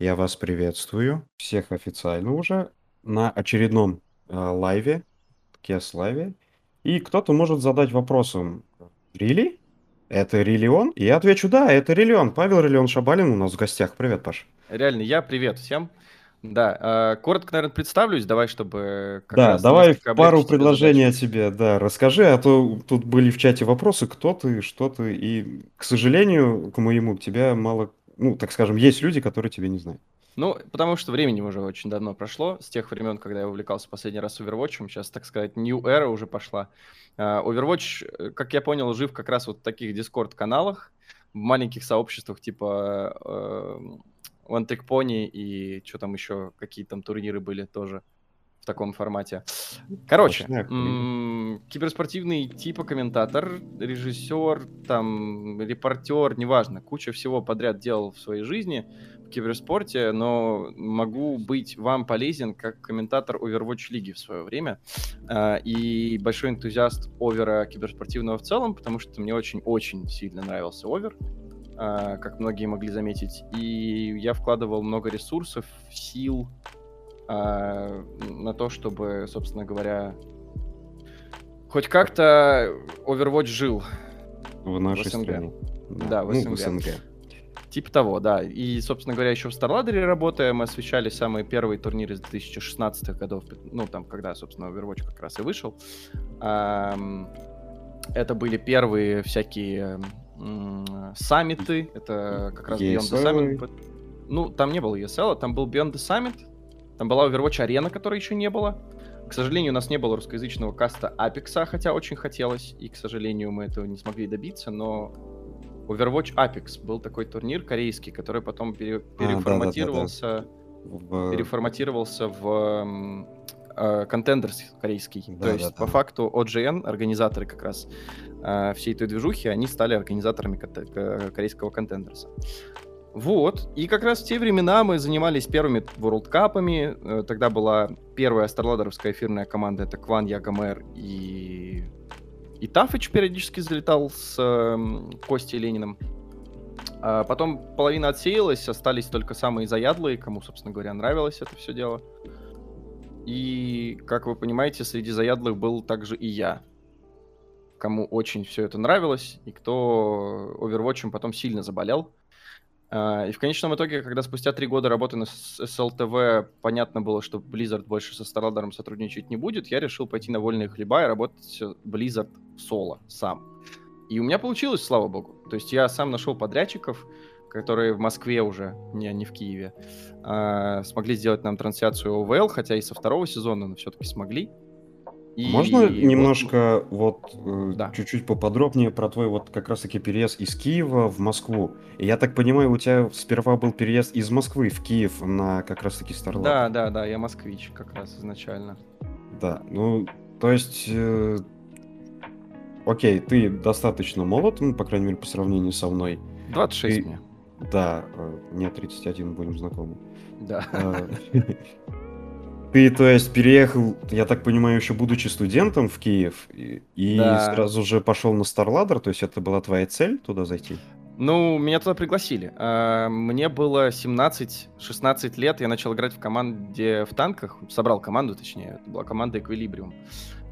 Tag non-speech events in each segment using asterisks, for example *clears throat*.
Я вас приветствую, всех официально уже, на очередном э, лайве, Кес лайве. И кто-то может задать вопросом, Рили? Это Риллион? И я отвечу, да, это Риллион. Павел Риллион Шабалин у нас в гостях. Привет, Паш. Реально, я привет всем. Да, э, коротко, наверное, представлюсь, давай, чтобы... Как да, давай пару предложений о тебе, да, расскажи, а то тут были в чате вопросы, кто ты, что ты, и, к сожалению, к моему, тебя мало ну, так скажем, есть люди, которые тебя не знают. Ну, потому что времени уже очень давно прошло, с тех времен, когда я увлекался последний раз Overwatch, сейчас, так сказать, New Era уже пошла. Uh, Overwatch, э, как я понял, жив как раз вот в таких Discord-каналах, в маленьких сообществах типа uh, One Trick Pony и что там еще, какие там турниры были тоже таком формате. Короче, м- киберспортивный типа комментатор, режиссер, там, репортер, неважно, куча всего подряд делал в своей жизни в киберспорте, но могу быть вам полезен как комментатор Overwatch лиги в свое время э, и большой энтузиаст овера киберспортивного в целом, потому что мне очень-очень сильно нравился овер, э, как многие могли заметить, и я вкладывал много ресурсов, сил, а, на то, чтобы, собственно говоря, хоть как-то Overwatch жил в нашей в СНГ. стране. Да, да в, ну, СНГ. в СНГ. Типа того, да. И, собственно говоря, еще в StarLadder работая, мы освещали самые первые турниры с 2016 годов, ну, там, когда, собственно, Overwatch как раз и вышел. Это были первые всякие саммиты, это как раз Beyond the Summit. Ну, там не было ESL, там был Beyond the Summit, там была Overwatch Arena, которой еще не было. К сожалению, у нас не было русскоязычного каста Apex, хотя очень хотелось, и, к сожалению, мы этого не смогли добиться, но Overwatch Apex был такой турнир корейский, который потом пере- переформатировался, а, да, да, да, да. переформатировался в э, корейский. Да, То есть, да, по да. факту, OGN, организаторы как раз э, всей той движухи, они стали организаторами корейского контендерса. Вот, и как раз в те времена мы занимались первыми World Cup'ами. Э, тогда была первая старладеровская эфирная команда, это Кван, Ягомер и... И Тафыч периодически залетал с э, Костей Лениным. А потом половина отсеялась, остались только самые заядлые, кому, собственно говоря, нравилось это все дело. И, как вы понимаете, среди заядлых был также и я, кому очень все это нравилось, и кто Overwatch потом сильно заболел. А, и в конечном итоге, когда спустя три года работы на СЛТВ понятно было, что Blizzard больше со StarLadder сотрудничать не будет, я решил пойти на вольные хлеба и работать Blizzard соло, сам. И у меня получилось, слава богу. То есть я сам нашел подрядчиков, которые в Москве уже, не, не в Киеве, э, смогли сделать нам трансляцию ОВЛ, хотя и со второго сезона, но все-таки смогли. И... Можно и немножко вот, вот э, да. чуть-чуть поподробнее про твой вот как раз-таки переезд из Киева в Москву? Я так понимаю, у тебя сперва был переезд из Москвы в Киев на как раз-таки Старлаб. Да, да, да, я москвич как раз изначально. Да, ну, то есть... Э, окей, ты достаточно молод, ну, по крайней мере, по сравнению со мной. 26 ты... мне. Да, э, мне 31, будем знакомы. Да. *laughs* Ты, то есть, переехал, я так понимаю, еще будучи студентом в Киев, и, и да. сразу же пошел на StarLadder, то есть это была твоя цель туда зайти? Ну, меня туда пригласили. А, мне было 17-16 лет, я начал играть в команде в танках, собрал команду, точнее, это была команда Equilibrium.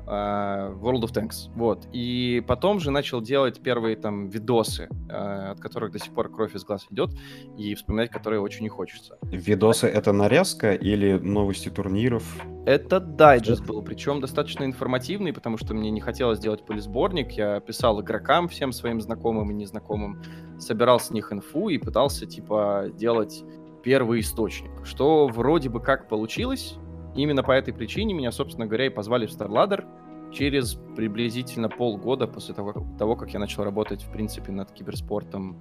Uh, World of Tanks, вот. И потом же начал делать первые там видосы, uh, от которых до сих пор кровь из глаз идет, и вспоминать которые очень не хочется. Видосы — это нарезка или новости турниров? Это дайджест был, причем достаточно информативный, потому что мне не хотелось делать полисборник, я писал игрокам, всем своим знакомым и незнакомым, собирал с них инфу и пытался, типа, делать первый источник, что вроде бы как получилось, именно по этой причине меня, собственно говоря, и позвали в StarLadder через приблизительно полгода после того, того как я начал работать, в принципе, над киберспортом.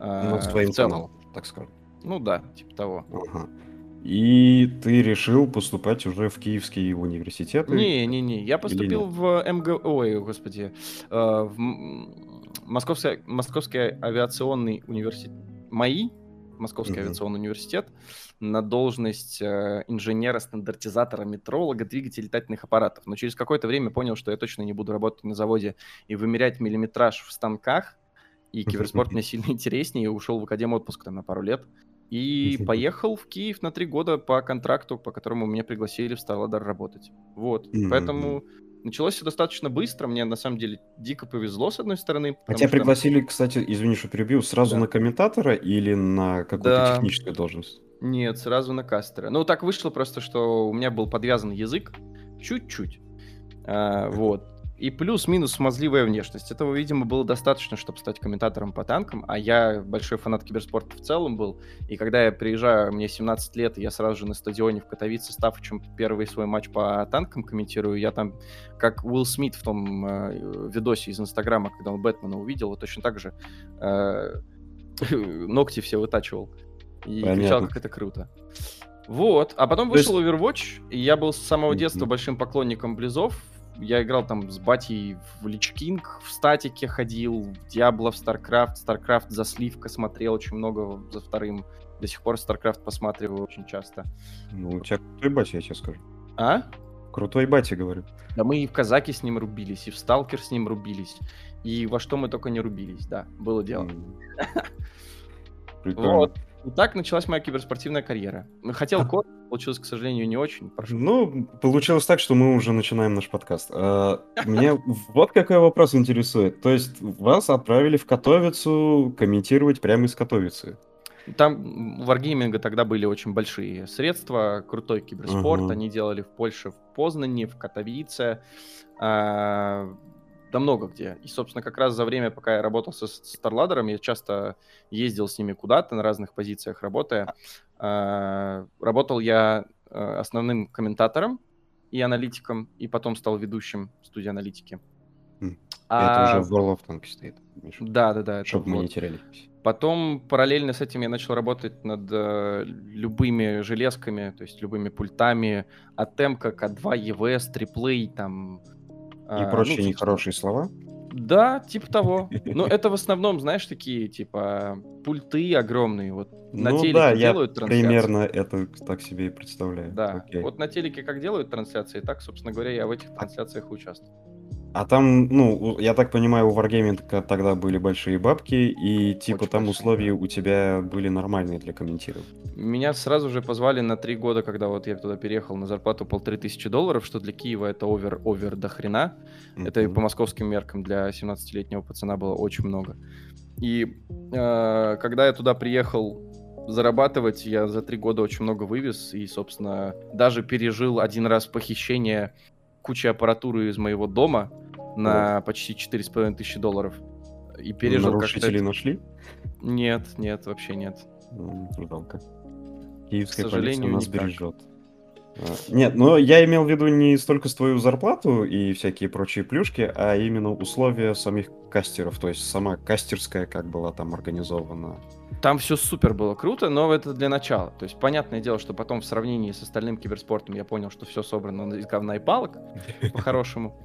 Э, своим в целом. каналом, так скажем. Ну да, типа того. Ага. И ты решил поступать уже в Киевский университет? Не-не-не, я поступил в МГ... Ой, господи. Э, в Московский, Московский авиационный университет. МАИ, Московский угу. авиационный университет на должность э, инженера-стандартизатора, метролога двигателей летательных аппаратов. Но через какое-то время понял, что я точно не буду работать на заводе и вымерять миллиметраж в станках, и *laughs* киберспорт мне сильно интереснее, и ушел в академ отпуск там на пару лет. И поехал в Киев на три года по контракту, по которому меня пригласили в Старладар работать. Вот. Мгм. Поэтому началось все достаточно быстро. Мне на самом деле дико повезло, с одной стороны. А тебя что- пригласили, кстати, извини, что перебью, сразу Да. на комментатора или на какую-то Да. техническую должность? Нет, сразу на кастера. Ну, так вышло просто, что у меня был подвязан язык чуть-чуть. А, вот. И плюс-минус смазливая внешность. Этого, видимо, было достаточно, чтобы стать комментатором по танкам. А я большой фанат киберспорта в целом был. И когда я приезжаю, мне 17 лет, и я сразу же на стадионе в Катовице Ставычем первый свой матч по танкам комментирую. Я там, как Уилл Смит в том э, видосе из Инстаграма, когда он Бэтмена увидел, вот точно так же э, *laughs* ногти все вытачивал. И кричал, Понятно. как это круто. Вот. А потом есть- вышел Overwatch, и я был с самого детства большим поклонником Близов. Я играл там с батей в Лич Кинг, в статике ходил, в Диабло, в StarCraft. StarCraft за сливка смотрел очень много за вторым. До сих пор StarCraft посматриваю очень часто. Ну, у тебя крутой батя, я тебе скажу. А? Крутой батя, говорю. Да мы и в Казаки с ним рубились, и в Сталкер с ним рубились. И во что мы только не рубились, да, было дело. Прикольно. Вот. И так началась моя киберспортивная карьера. Хотел код, получилось, к сожалению, не очень. Прошу. Ну, получилось так, что мы уже начинаем наш подкаст. А, Меня вот какой вопрос интересует. То есть вас отправили в Катовицу комментировать прямо из Катовицы? Там у Wargaming тогда были очень большие средства, крутой киберспорт. Ага. Они делали в Польше, в Познане, в Катовице, а, да много где. И, собственно, как раз за время, пока я работал со Старладером, я часто ездил с ними куда-то на разных позициях работая. А, Работал я э, основным комментатором и аналитиком, и потом стал ведущим студии аналитики. М. А, Это уже в World of Tanks стоит, Миша. Да, да, да. Чтобы мы вот. не теряли. Потом параллельно с этим я начал работать над э, любыми железками, то есть любыми пультами от Темка, К2, EVS, триплей, там... И а, прочие ну, нехорошие слова. Да, типа того. Но это в основном, знаешь, такие, типа, пульты огромные. Вот на ну телеке да, я делают трансляции. примерно это так себе и представляю. Да, Окей. вот на телеке как делают трансляции, так, собственно говоря, я в этих трансляциях участвую. А там, ну, я так понимаю, у Wargaming тогда были большие бабки, и типа Очень там большие, условия у тебя были нормальные для комментирования. Меня сразу же позвали на три года, когда вот я туда переехал на зарплату полторы тысячи долларов, что для Киева это овер, овер до хрена. Это и по московским меркам для 17-летнего пацана было очень много. И э, когда я туда приехал зарабатывать, я за три года очень много вывез и, собственно, даже пережил один раз похищение кучи аппаратуры из моего дома на почти четыре с половиной тысячи долларов. И пережил. Нарушителей это- нашли? Нет, нет, вообще нет. Жалко. Киевская К полиция сожалению, нас никак. бережет. А, Нет, но я имел в виду не столько твою зарплату и всякие прочие плюшки, а именно условия самих кастеров, то есть сама кастерская как была там организована. Там все супер было круто, но это для начала. То есть, понятное дело, что потом в сравнении с остальным киберспортом я понял, что все собрано из говна и палок, по-хорошему.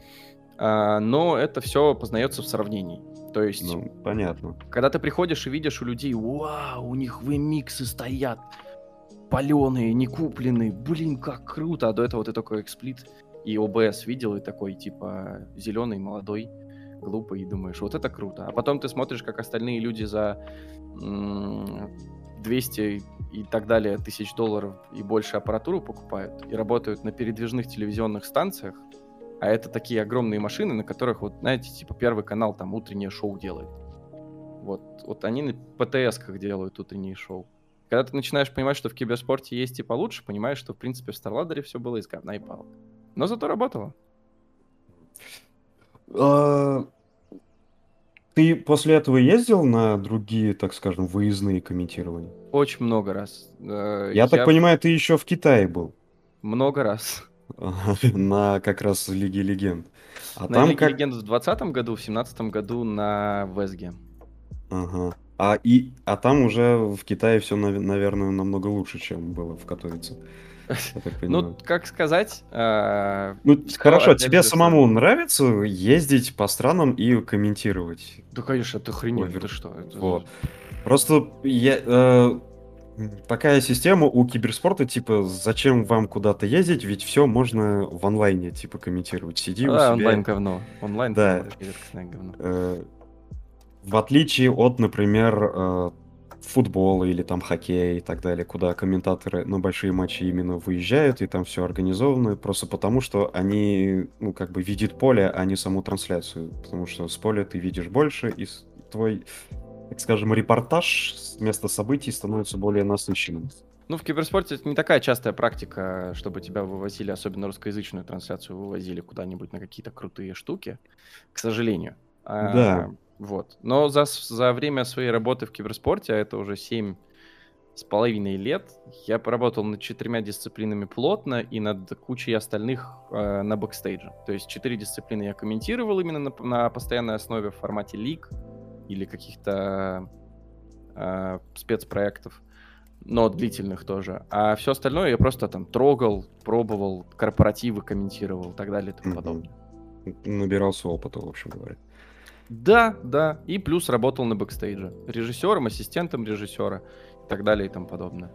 А, Но это все познается в сравнении. То есть, Ну, понятно. когда ты приходишь и видишь у людей, вау, у них VMix стоят, паленые, не купленные, блин, как круто. А до этого ты только эксплит и OBS видел, и такой, типа, зеленый, молодой, глупый, и думаешь, вот это круто. А потом ты смотришь, как остальные люди за м, 200 и так далее тысяч долларов и больше аппаратуру покупают и работают на передвижных телевизионных станциях, а это такие огромные машины, на которых, вот, знаете, типа первый канал там утреннее шоу делает. Вот, вот они на ПТС-ках делают утренние шоу. Когда ты начинаешь понимать, что в киберспорте есть и получше, понимаешь, что, в принципе, в Старладере все было из говна и палок. Но зато работало. А, Ты после этого ездил на другие, так скажем, выездные комментирования? Очень много раз. Э, Я так понимаю, ты еще в Китае был. Много раз. *laughs* На как раз Лиге Легенд. А на там Лиге как... Легенд в 2020 году, в 2017 году на Весге. Ага. А, и, а там уже в Китае все, наверное, намного лучше, чем было в Катовице. Я так *laughs* Ну, как сказать... э, Ну, хорошо, тебе самому нравится ездить по странам и комментировать? Да, конечно, это охренеть, Овер. ты что? это- Вот. Просто я, э, такая система у киберспорта, типа, зачем вам куда-то ездить, ведь все можно в онлайне, типа, комментировать. Сиди у А, себя. онлайн говно. Онлайн Да. говно. Э, в отличие от, например, э, футбол или там хоккей и так далее, куда комментаторы на большие матчи именно выезжают, и там все организовано, просто потому что они, ну, как бы видят поле, а не саму трансляцию. Потому что с поля ты видишь больше, и твой, так скажем, репортаж с места событий становится более насыщенным. Ну, в киберспорте это не такая частая практика, чтобы тебя вывозили, особенно русскоязычную трансляцию, вывозили куда-нибудь на какие-то крутые штуки, к сожалению. Да. А, вот. Но за, за время своей работы в киберспорте, а это уже 7 с половиной лет, я поработал над четырьмя дисциплинами плотно и над кучей остальных э, на бэкстейдже. То есть четыре дисциплины я комментировал именно на, на постоянной основе в формате лиг или каких-то э, спецпроектов но длительных тоже. А все остальное я просто там трогал, пробовал, корпоративы комментировал и так далее и тому подобное. Набирался опыта, в общем говоря. Да, да. И плюс работал на бэкстейдже. Режиссером, ассистентом режиссера и так далее и тому подобное.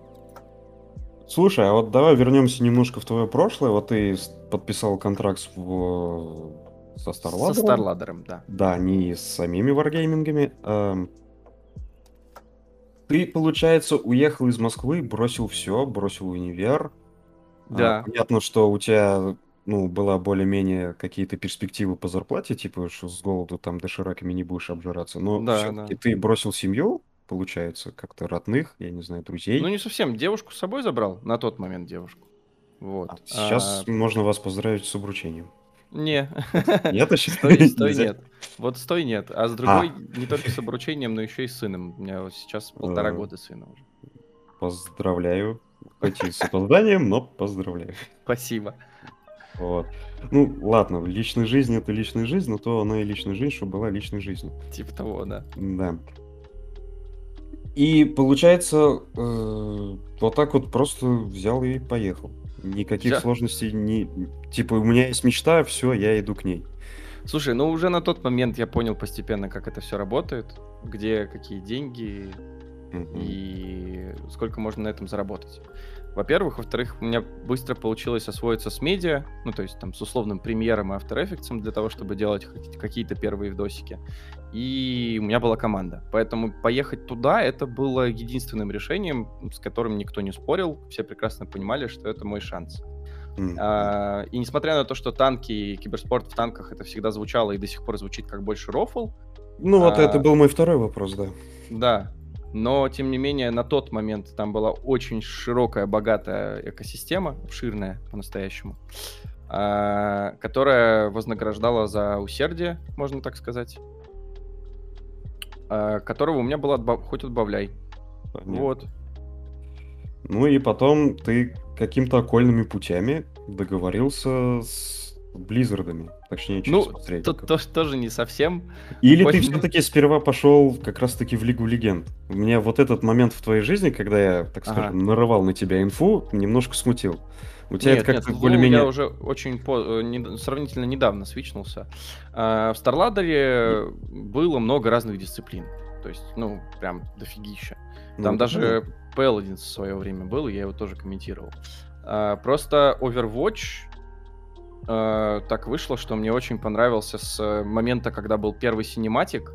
Слушай, а вот давай вернемся немножко в твое прошлое. Вот ты подписал контракт в... со Старладером. Со Старладером, да. Да, не с самими варгеймингами. А ты, получается, уехал из Москвы, бросил все, бросил универ. А, Да. понятно, что у тебя, ну, была более-менее какие-то перспективы по зарплате, типа, что с голоду там дошираками не будешь обжираться. Но Да, все-таки да. ты бросил семью, получается, как-то родных, я не знаю, друзей. Ну, не совсем. Девушку с собой забрал. На тот момент девушку. Вот. А Сейчас А, можно вас поздравить с обручением. Не. *laughs* Нет еще? Стой, *laughs* стой, Нельзя? нет. Вот стой, нет. А с другой не только с *laughs* обручением, но еще и с сыном. У меня вот сейчас полтора Э. года сына уже. Поздравляю. Хоть и с опозданием, но поздравляю. Спасибо. Вот. Ну, ладно, личная жизнь это личная жизнь, но то она и личная жизнь, чтобы была личной жизнью. Типа того, да. Да. И получается, э, вот так вот просто взял и поехал. Никаких Взял. сложностей не... Типа, у меня есть мечта, все, я иду к ней. Слушай, ну уже на тот момент я понял постепенно, как это все работает, где какие деньги И сколько можно на этом заработать. Во-первых. Во-вторых, у меня быстро получилось освоиться с медиа, ну, то есть там с условным премьером и After Effects для того, чтобы делать какие-то первые видосики. И у меня была команда. Поэтому поехать туда, это было единственным решением, с которым никто не спорил. Все прекрасно понимали, что это мой шанс. М. А, и несмотря на то, что танки и киберспорт в танках это всегда звучало и до сих пор звучит как больше рофл, Ну, вот это а- был мой второй вопрос, да. да. Но, тем не менее, на тот момент там была очень широкая, богатая экосистема, обширная по-настоящему, а, которая вознаграждала за усердие, можно так сказать, а, которого у меня было отба- хоть отбавляй. Понятно. Вот. Ну и потом ты каким-то окольными путями договорился с Близзардами, точнее, через Ну, посредников. тут тоже, тоже не совсем. Или ты Очень- все-таки сперва пошел как раз-таки в Лигу Легенд? У меня вот этот момент в твоей жизни, когда я, так Ага. скажем, нарывал на тебя инфу, немножко смутил. У тебя Нет, это как-то Лу более-менее... я уже очень по- э, не- сравнительно недавно свичнулся. А, в Старладере было много разных дисциплин. То есть, ну, прям дофигища. Ну, Там это даже Paladins в свое время был, и я его тоже комментировал. А, просто Overwatch а, так вышло, что мне очень понравился с э, момента, когда был первый синематик.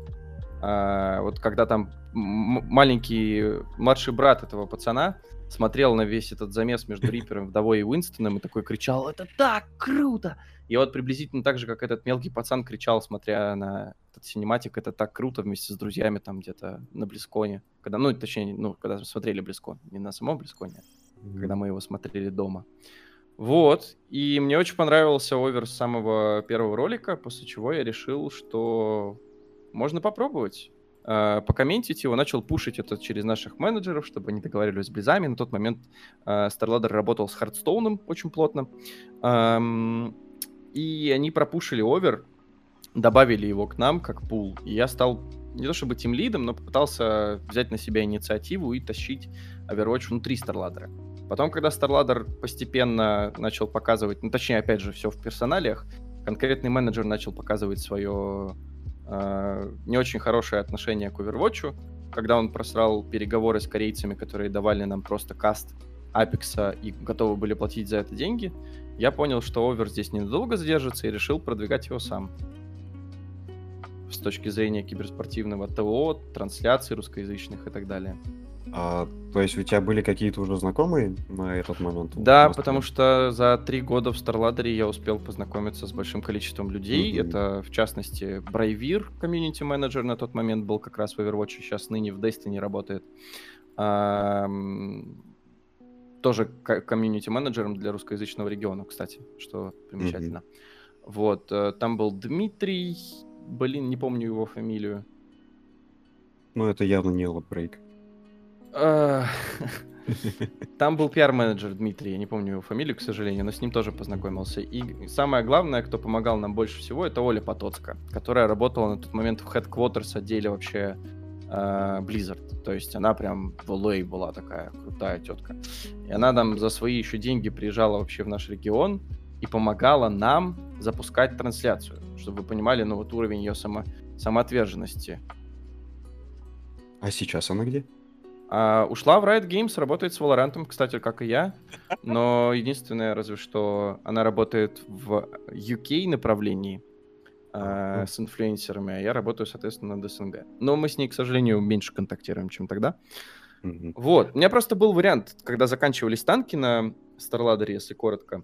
А, вот когда там маленький младший брат этого пацана смотрел на весь этот замес между *laughs* Рипером, Вдовой и Уинстоном и такой кричал «Это так круто!» И вот приблизительно так же, как этот мелкий пацан кричал, смотря на этот синематик, это так круто вместе с друзьями там где-то на BlizzCon е. Когда, ну, точнее, ну, когда смотрели BlizzCon, не на самом BlizzCon е, Мгм. когда мы его смотрели дома. Вот, и мне очень понравился овер с самого первого ролика, после чего я решил, что можно попробовать. А, Покомментить его, начал пушить это через наших менеджеров, чтобы они договаривались с Близами. На тот момент а, StarLadder работал с Хардстоуном очень плотно. Ам, И они пропушили овер, добавили его к нам как пул. И я стал не то чтобы тем лидом, но попытался взять на себя инициативу и тащить Overwatch внутри StarLadder. Потом, когда StarLadder постепенно начал показывать, ну, точнее, опять же, все в персоналиях, конкретный менеджер начал показывать свое э, не очень хорошее отношение к Overwatch, когда он просрал переговоры с корейцами, которые давали нам просто каст Апекса и готовы были платить за это деньги, я понял, что Овер здесь ненадолго задержится и решил продвигать его сам. с точки зрения киберспортивного ТО, трансляций русскоязычных и так далее. А, то есть у тебя были какие-то уже знакомые на этот момент? Да, потому что за три года в StarLadder я успел познакомиться с большим количеством людей. Mm-hmm. Это, в частности, Брайвир, комьюнити-менеджер на тот момент был как раз в Overwatch, сейчас ныне в Destiny работает. А, тоже комьюнити-менеджером для русскоязычного региона, кстати, что примечательно. Mm-hmm. Вот, э, там был Дмитрий, блин, не помню его фамилию. Ну, это явно не Лабрейк. *laughs* Там был пиар-менеджер Дмитрий, я не помню его фамилию, к сожалению, но с ним тоже познакомился. И самое главное, кто помогал нам больше всего, это Оля Потоцка, которая работала на тот момент в headquarters отделе вообще uh, Blizzard. То есть она прям в LA была такая крутая тетка. И она там за свои еще деньги приезжала вообще в наш регион и помогала нам запускать трансляцию, чтобы вы понимали, ну вот уровень ее само... самоотверженности. А сейчас она где? А, ушла в Riot Games, работает с Valorant, кстати, как и я. Но единственное, разве что она работает в UK направлении а, с инфлюенсерами, а я работаю, соответственно, над СНГ. Но мы с ней, к сожалению, меньше контактируем, чем тогда. Вот. У меня просто был вариант, когда заканчивались танки на StarLadder, если коротко.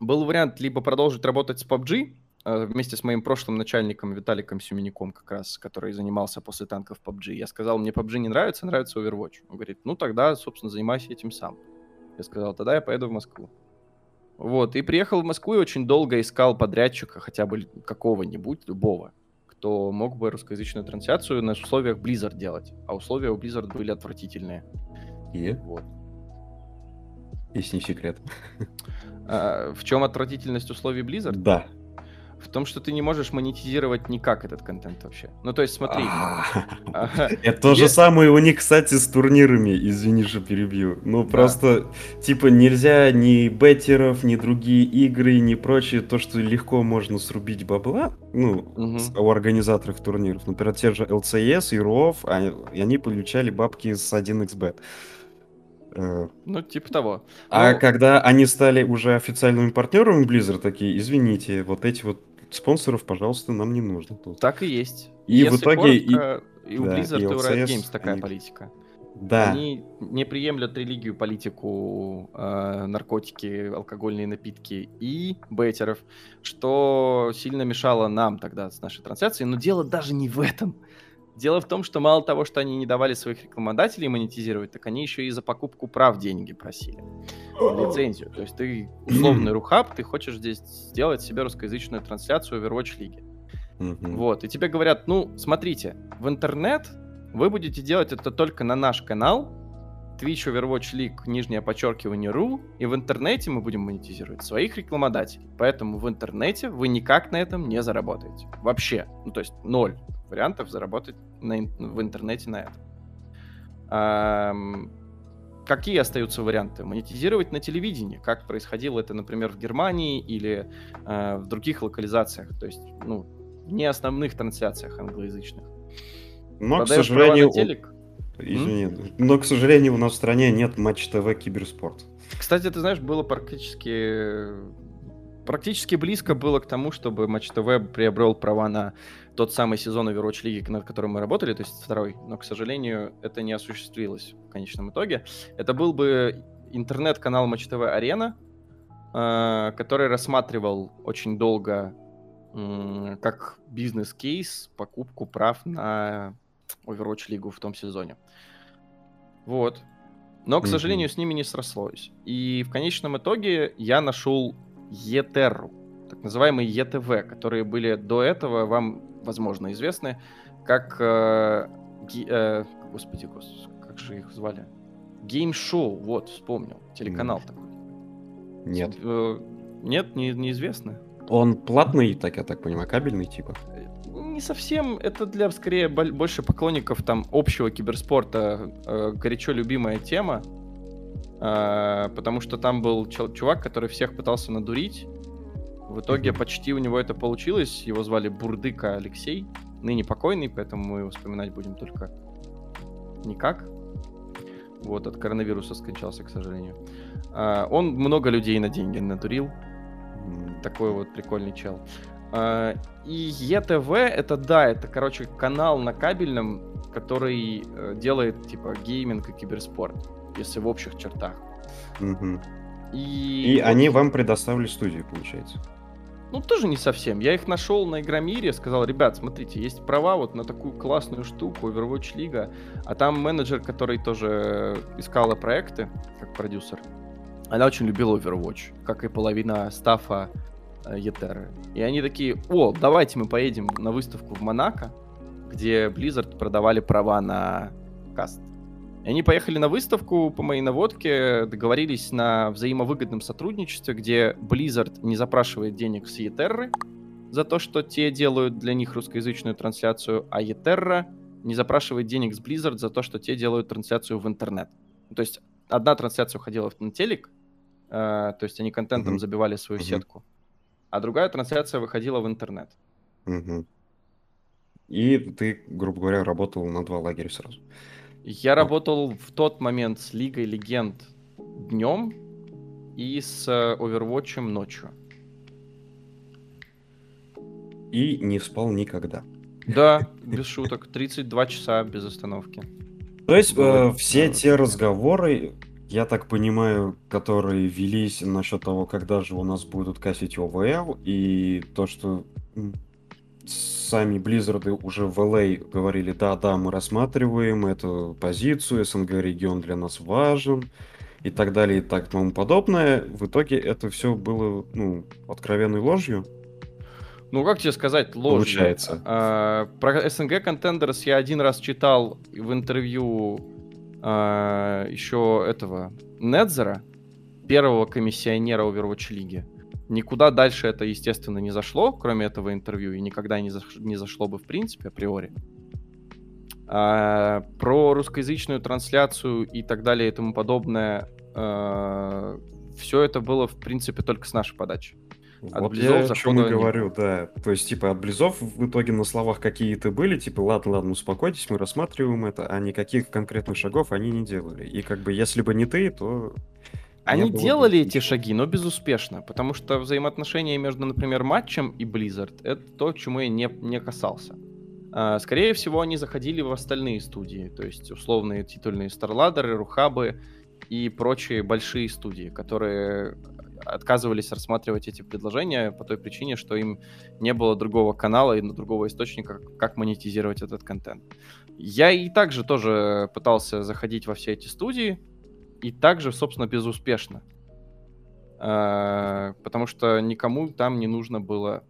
Был вариант либо продолжить работать с PUBG, вместе с моим прошлым начальником Виталиком Сюменяком как раз, который занимался после танков PUBG. Я сказал, мне PUBG не нравится, нравится Overwatch. Он говорит, ну тогда, собственно, занимайся этим сам. Я сказал, тогда я поеду в Москву. Вот, и приехал в Москву и очень долго искал подрядчика, хотя бы какого-нибудь, любого, кто мог бы русскоязычную трансляцию на условиях Blizzard делать. А условия у Blizzard были отвратительные. И? Вот. Если не секрет. А, в чем отвратительность условий Blizzard? Да в том, что ты не можешь монетизировать никак этот контент вообще. Ну, то есть, смотри. Это то же самое у них, кстати, с турнирами, извини, что перебью. Ну, просто, типа, нельзя ни беттеров, ни другие игры, ни прочее, то, что легко можно срубить бабла, ну, у организаторов турниров. Например, те же LCS и ROV, и они получали бабки с 1xbet. Э, ну, типа того. А ну... когда они стали уже официальными партнерами Blizzard, такие, извините, вот эти вот спонсоров, пожалуйста, нам не нужно. Тут. Так и есть. И Если в итоге... Коротко, и, и у да, Blizzard и, и у Riot Games такая они... политика. Да. Они не приемлят религию, политику, э, наркотики, алкогольные напитки и бейтеров, что сильно мешало нам тогда с нашей трансляцией. Но дело даже не в этом. Дело в том, что мало того, что они не давали своих рекламодателей монетизировать, так они еще и за покупку прав деньги просили. Лицензию. То есть ты условный *clears throat* рухаб, ты хочешь здесь сделать себе русскоязычную трансляцию Overwatch лиги. Вот. И тебе говорят, ну, смотрите, в интернет вы будете делать это только на наш канал, Twitch Overwatch League, нижнее подчеркивание .ru, и в интернете мы будем монетизировать своих рекламодателей. Поэтому в интернете вы никак на этом не заработаете. Вообще. Ну, то есть ноль вариантов заработать на, в интернете на этом. А, какие остаются варианты? Монетизировать на телевидении, как происходило это, например, в Германии или э, в других локализациях, то есть, ну, не основных трансляциях англоязычных. Но, Продаешь к сожалению, телек, Извини, М? но, к сожалению, у нас в стране нет Матч ТВ Киберспорт. Кстати, ты знаешь, было практически практически близко было к тому, чтобы Матч ТВ приобрел права на тот самый сезон Overwatch лиги, над которым мы работали, то есть второй, но, к сожалению, это не осуществилось в конечном итоге. Это был бы интернет-канал Матч ТВ Арена, э, который рассматривал очень долго как бизнес-кейс покупку прав на Overwatch лигу в том сезоне. Вот. Но, к сожалению, с ними не срослось. И в конечном итоге я нашел Етерру, так называемые ЕТВ, которые были до этого вам, возможно, известны, как... Э, ги, э, господи, господи, как же их звали? Гейм-шоу, вот, вспомнил. Телеканал Нет. такой. Нет. Э, нет, не, неизвестно. Он платный, так я так понимаю, кабельный типа? Не совсем. Это для, скорее, больше поклонников там общего киберспорта. Э, горячо любимая тема. Э, потому что там был чувак, который всех пытался надурить. В итоге почти у него это получилось. Его звали Бурдыка Алексей. Ныне покойный, поэтому мы его вспоминать будем только никак. Вот, от коронавируса скончался, к сожалению. А, он много людей на деньги надурил. Такой вот прикольный чел. А, и ЕТВ это да, это, короче, канал на кабельном, который э, делает типа гейминг и киберспорт, если в общих чертах. Мгм. И, И вот- они вам предоставили студию, получается. Ну, тоже не совсем. Я их нашел на Игромире, сказал, ребят, смотрите, есть права вот на такую классную штуку, Overwatch Лига, а там менеджер, который тоже искала проекты, как продюсер, она очень любила Overwatch, как и половина стафа э, Етеры. И они такие, о, давайте мы поедем на выставку в Монако, где Blizzard продавали права на каст. И они поехали на выставку по моей наводке, договорились на взаимовыгодном сотрудничестве, где Blizzard не запрашивает денег с Етерры за то, что те делают для них русскоязычную трансляцию, а Етерра не запрашивает денег с Blizzard за то, что те делают трансляцию в интернет. То есть одна трансляция уходила в- на телек, э, то есть они контентом Мгм. забивали свою Мгм. сетку, а другая трансляция выходила в интернет. Мгм. И ты, грубо говоря, работал на два лагеря сразу. Я работал в тот момент с Лигой Легенд днем и с э, Overwatch ночью. И не спал никогда. Да, без шуток, 32 часа без остановки. То есть э, все те разговоры, я так понимаю, которые велись насчет того, когда же у нас будут кассить ОВЛ, и то, что сами Близзарды уже в LA говорили, да-да, мы рассматриваем эту позицию, СНГ-регион для нас важен, и так далее, и так тому подобное. В итоге это все было, ну, откровенной ложью. Ну, как тебе сказать, ложью. Получается. А, про СНГ Contenders я один раз читал в интервью а, еще этого Недзера, первого комиссионера Overwatch Лиги. Никуда дальше это, естественно, не зашло, кроме этого интервью, и никогда не, заш- не зашло бы в принципе, априори. А, про русскоязычную трансляцию и так далее и тому подобное, все это было, в принципе, только с нашей подачи. От Вот Близов я о чем и говорю, да. То есть, типа, от Близов в итоге на словах какие-то были, типа, ладно, ладно, успокойтесь, мы рассматриваем это, а никаких конкретных шагов они не делали. И как бы, если бы не ты, то... Они делали эти шаги, но безуспешно, потому что взаимоотношения между, например, матчем и Blizzard — это то, чему я не, не касался. А, скорее всего, они заходили в остальные студии, то есть условные титульные Старладеры, Рухабы и прочие большие студии, которые отказывались рассматривать эти предложения по той причине, что им не было другого канала и другого источника, как монетизировать этот контент. Я и также тоже пытался заходить во все эти студии, и также, собственно, безуспешно. А, Потому что никому там не нужно было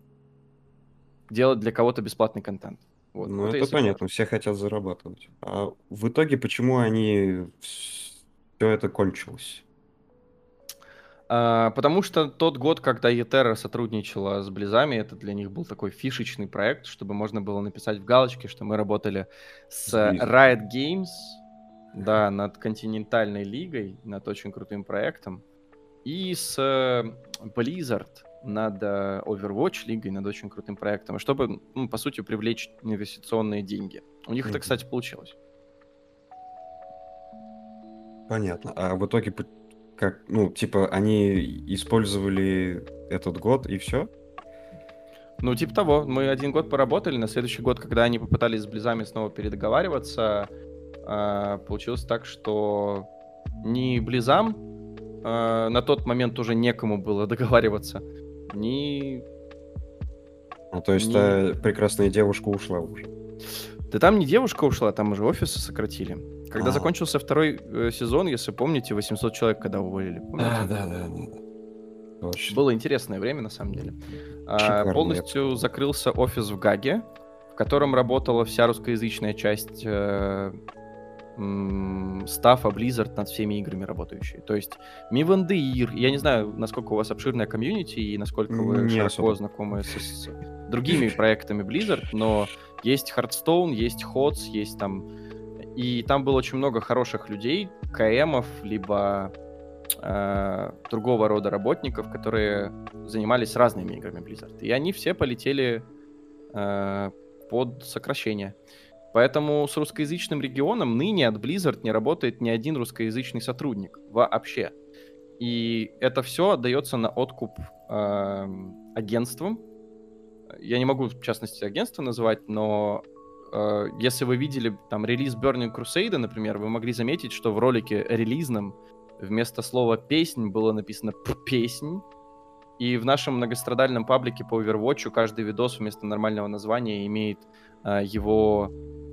делать для кого-то бесплатный контент. Вот. Ну, Вот это понятно, все хотят зарабатывать. А в итоге, почему они... Все это кончилось? А, потому что тот год, когда Етера сотрудничала с Близами, это для них был такой фишечный проект, чтобы можно было написать в галочке, что мы работали с С Blizzard. Riot Games, да, над континентальной лигой, над очень крутым проектом, и с э, Blizzard над э, Overwatch лигой, над очень крутым проектом, чтобы, ну, по сути, привлечь инвестиционные деньги. У них это, кстати, получилось. Понятно. А в итоге, как, ну, типа, они использовали этот год и все? Ну, типа того. Мы один год поработали. На следующий год, когда они попытались с Близами снова передоговариваться, а, получилось так, что ни Близам а, на тот момент уже некому было договариваться, ни... А то есть Не- та прекрасная девушка ушла уже. Да там не девушка ушла, там уже офисы сократили. Когда А. закончился второй э, сезон, если помните, 800 человек когда уволили. помните? да, да. Точно. Было интересное время, на самом деле. А, Шикарно, я полностью закрылся офис в Гаге, в котором работала вся русскоязычная часть э, м, стафа Blizzard над всеми играми работающие. То есть Мивандеир, я не знаю, насколько у вас обширная комьюнити и насколько вы Не широко особо. знакомы с, с другими проектами Blizzard, но есть Hearthstone, есть HOTS, есть там... И там было очень много хороших людей, КМов, либо э, другого рода работников, которые занимались разными играми Blizzard. И они все полетели э, под сокращение. Поэтому с русскоязычным регионом ныне от Blizzard не работает ни один русскоязычный сотрудник вообще. И это все отдается на откуп эм, агентствам, я не могу, в частности, агентство называть, но э, если вы видели там релиз Burning Crusade, например, вы могли заметить, что в ролике релизном вместо слова «песнь» было написано «песнь», и в нашем многострадальном паблике по Overwatch каждый видос вместо нормального названия имеет э, его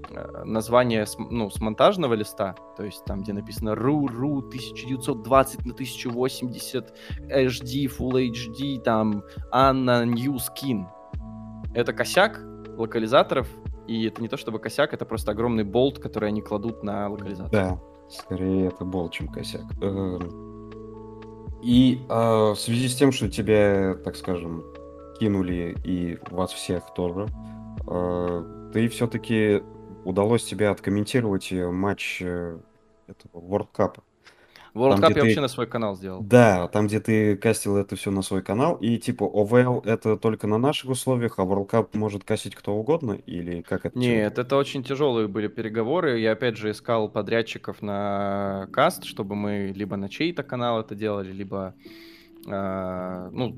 э, название с, ну, с монтажного листа, то есть там, где написано RU, RU 1920 на 1080, HD, Full HD, там, Anna New Skin. Это косяк локализаторов, и это не то чтобы косяк, это просто огромный болт, который они кладут на локализатор. Да, скорее это болт, чем косяк. И а, в связи с тем, что тебя, так скажем, кинули и вас всех тоже, а, ты все-таки удалось тебе откомментировать э, матч э, этого World Cup. World Там, Cup я ты- вообще на свой канал сделал. Да, там, где ты кастил это все на свой канал, и типа OVL это только на наших условиях, а World Cup может кастить кто угодно, или как это? Нет, это очень тяжелые были переговоры. Я опять же искал подрядчиков на каст, чтобы мы либо на чей-то канал это делали, либо а, ну,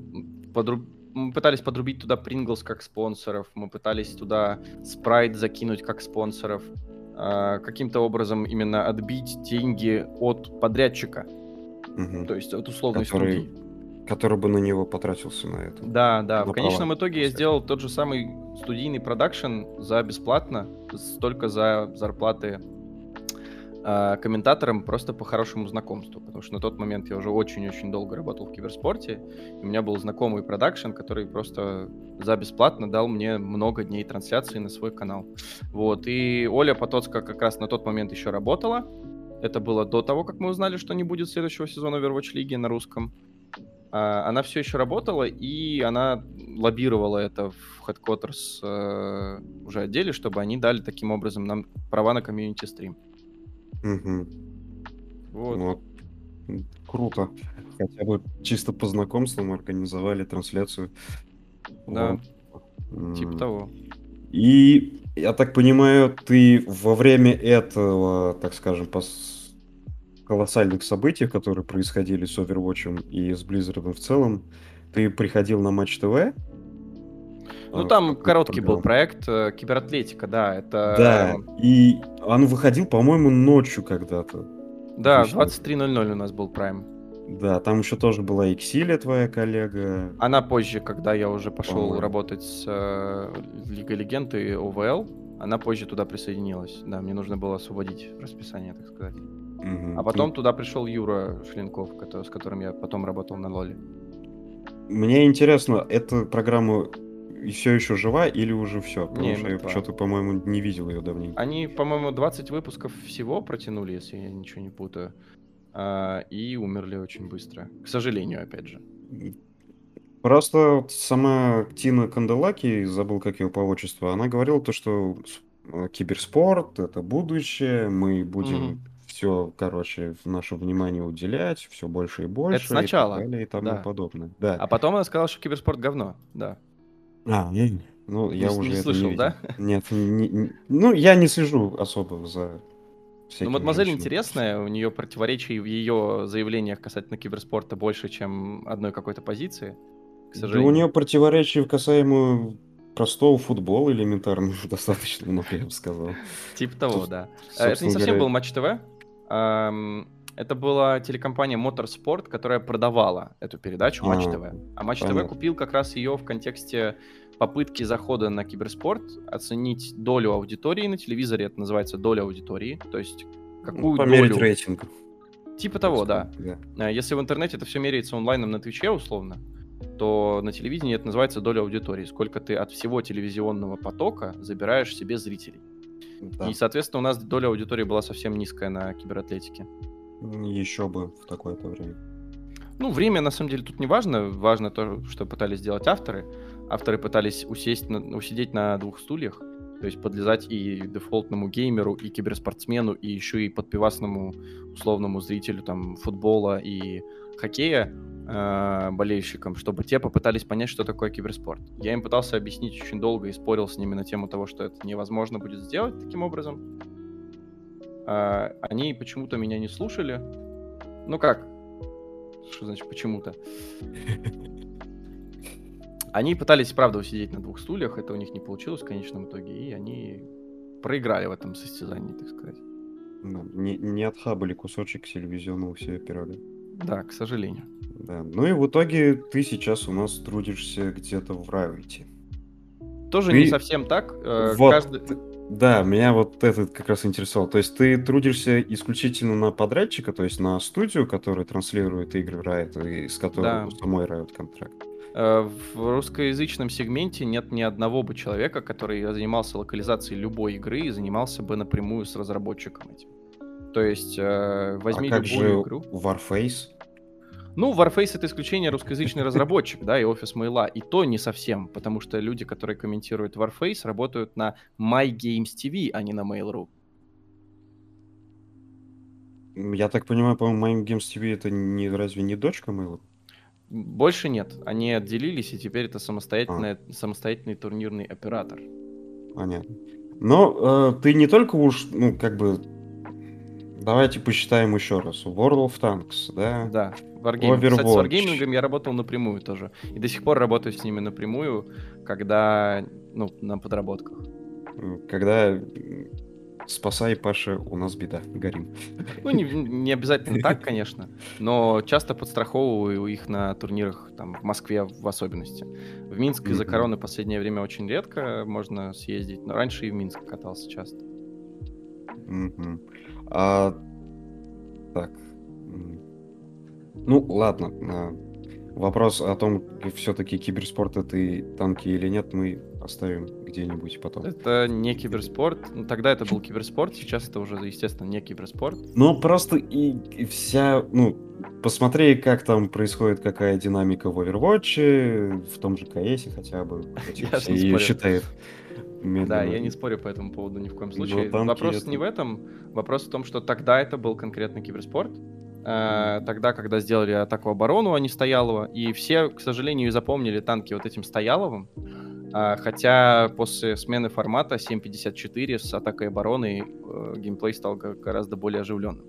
подру- мы пытались подрубить туда Pringles как спонсоров, мы пытались туда Sprite закинуть как спонсоров, каким-то образом именно отбить деньги от подрядчика, Мгм. то есть от условной Который студии. Который бы на него потратился на это. Да, да. В на конечном права, итоге я сделал тот же самый студийный продакшн за бесплатно, столько за зарплаты а, комментаторам просто по хорошему знакомству, потому что на тот момент я уже очень-очень долго работал в киберспорте, и у меня был знакомый продакшн, который просто за бесплатно дал мне много дней трансляции на свой канал. Вот, и Оля Потоцка как раз на тот момент еще работала, это было до того, как мы узнали, что не будет следующего сезона Overwatch лиги на русском. А, она все еще работала, и она лоббировала это в Headquarters э, уже отделе, чтобы они дали таким образом нам права на комьюнити Мгм. Вот. Ну, круто. Хотя бы чисто по знакомствам организовали трансляцию. Да, Вот. типа того. И я так понимаю, ты во время этого, так скажем, пос- колоссальных событий, которые происходили с Overwatch и с Blizzard в целом, ты приходил на Матч ТВ? Ну, А, там короткий был программу? проект э, Кибератлетика, да, это... Да, и он выходил, по-моему, ночью когда-то. Да, отлично. 23.00 у нас был прайм. Да, там еще тоже была Иксилия, твоя коллега. Она позже, когда я уже пошел По-моему. работать с э, Лигой Легенд и ОВЛ, она позже туда присоединилась. Да, мне нужно было освободить расписание, так сказать. Мгм. А потом туда пришел Юра Шлинков, кото- с которым я потом работал на Лоле. Мне интересно, эта программа все еще жива или уже все? Потому Не, что я что-то, по-моему, не видел ее давненько. Они, по-моему, 20 выпусков всего протянули, если я ничего не путаю. а, и умерли очень быстро. К сожалению, опять же. Просто сама Тина Канделаки, забыл, как ее по отчеству, она говорила то, что э, киберспорт — это будущее, мы будем Мгм. все, короче, наше внимание уделять, все больше и больше, сначала, и так далее, и тому да. подобное. Да. А потом она сказала, что киберспорт говно. Да. А, я- ну, я с- уже не слышал, не да? Нет, не- не- ну, я не слежу особо за Ну, мадемуазель интересная, у нее противоречий в ее заявлениях касательно киберспорта больше, чем одной какой-то позиции. К Да сожалению. у нее противоречий касаемо простого футбола элементарно *laughs* достаточно много, я бы сказал. Типа того, да. А, Это не совсем был Матч ТВ. Это была телекомпания Motorsport, которая продавала эту передачу Матч А, ТВ. А Матч ТВ купил как раз ее в контексте попытки захода на киберспорт, оценить долю аудитории на телевизоре, это называется доля аудитории, то есть какую ну, померить долю... рейтинг. Типа того, да. да. А Если в интернете это все меряется онлайном на Твиче условно, то на телевидении это называется доля аудитории. Сколько ты от всего телевизионного потока забираешь себе зрителей. Да. И, соответственно, у нас доля аудитории была совсем низкая на кибератлетике. Еще бы в такое-то время. Ну, время, на самом деле, тут не важно. Важно то, что пытались сделать авторы. Авторы пытались усесть на, усидеть на двух стульях. То есть подлезать и дефолтному геймеру, и киберспортсмену, и еще и подпивасному условному зрителю там футбола и хоккея э, болельщикам, чтобы те попытались понять, что такое киберспорт. Я им пытался объяснить очень долго и спорил с ними на тему того, что это невозможно будет сделать таким образом. А, они почему-то меня не слушали. Ну как? Что значит почему-то? *laughs* Они пытались, правда, усидеть на двух стульях, это у них не получилось в конечном итоге, и они проиграли в этом состязании, так сказать. Да, не, не отхабали кусочек телевизионного себе пирога. Да, к сожалению. Да. Ну и в итоге ты сейчас у нас трудишься где-то в Равите. Тоже Ты- не совсем так. э, Вот, каждый- да, меня вот этот как раз интересовал. То есть ты трудишься исключительно на подрядчика, то есть на студию, которая транслирует игры Riot, и с которой Да. самой Riot контракт. Э, В русскоязычном сегменте нет ни одного бы человека, который занимался локализацией любой игры и занимался бы напрямую с разработчиком этим. То есть э, возьми а как любую же игру. Warface? Ну, Warface это исключение русскоязычный разработчик, да, и офис Мейла. И то не совсем, потому что люди, которые комментируют Warface, работают на My Games TV, а не на Mail.ru. Я так понимаю, по-моему, Mind Games TV это не, разве не дочка Mail? Больше нет. Они отделились, и теперь это А. самостоятельный, самостоятельный турнирный оператор. Понятно. Но э, ты не только уж, ну, как бы... Давайте посчитаем еще раз. World of Tanks, да? Да, Wargaming. Кстати, с. Wargaming я работал напрямую тоже. И до сих пор работаю с ними напрямую, когда, ну, на подработках. Когда спасай, Паша, у нас беда, горим. Ну, не, не обязательно так, конечно, но часто подстраховываю их на турнирах, там, в Москве в особенности. В Минск из-за Мгм. короны последнее время очень редко можно съездить, но раньше и в Минск катался часто. Мгм. А, так. Ну, ладно. а, Вопрос о том, все-таки киберспорт это и танки или нет, мы оставим где-нибудь потом. Это не киберспорт. Ну, тогда это был киберспорт, сейчас это уже, естественно, не киберспорт. Ну, просто и, и вся, ну, посмотри, как там происходит, какая динамика в Overwatch, в том же КСе хотя бы. *laughs* Спорю. считают Да, я не спорю по этому поводу ни в коем Но случае. Вопрос не в этом. Вопрос в том, что тогда это был конкретно киберспорт. Э, Тогда, когда сделали атаку-оборону, а не Стоялова, и все, к сожалению, запомнили танки вот этим Стояловым. А, Хотя после смены формата 7.54 с атакой обороны э, геймплей стал гораздо более оживленным.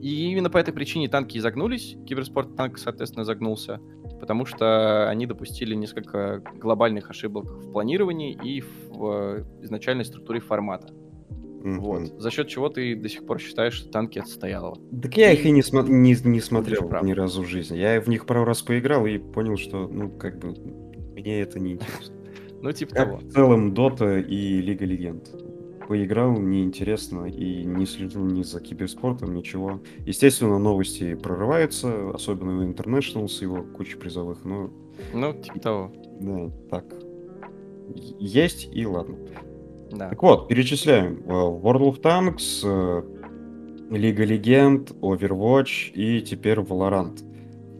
И именно по этой причине танки и загнулись, киберспорт танк, соответственно, загнулся, потому что они допустили несколько глобальных ошибок в планировании и в э, изначальной структуре формата. Мгм. Вот. За счет чего ты до сих пор считаешь, что танки отстояло. Так я их и не, смо- не, не смотрел ни разу в жизни. Я в них пару раз поиграл и понял, что, ну, как бы, мне это не интересно. *laughs* Ну, типа Как того. в целом Дота и Лига Легенд. Поиграл, неинтересно, и не слежу ни за киберспортом, ничего. Естественно, новости прорываются, особенно в International с его кучей призовых, но, Ну, типа того. да, так. Есть и ладно. Да. Так вот, перечисляем. Э, World of Tanks, э, Лига Легенд, Overwatch и теперь Valorant.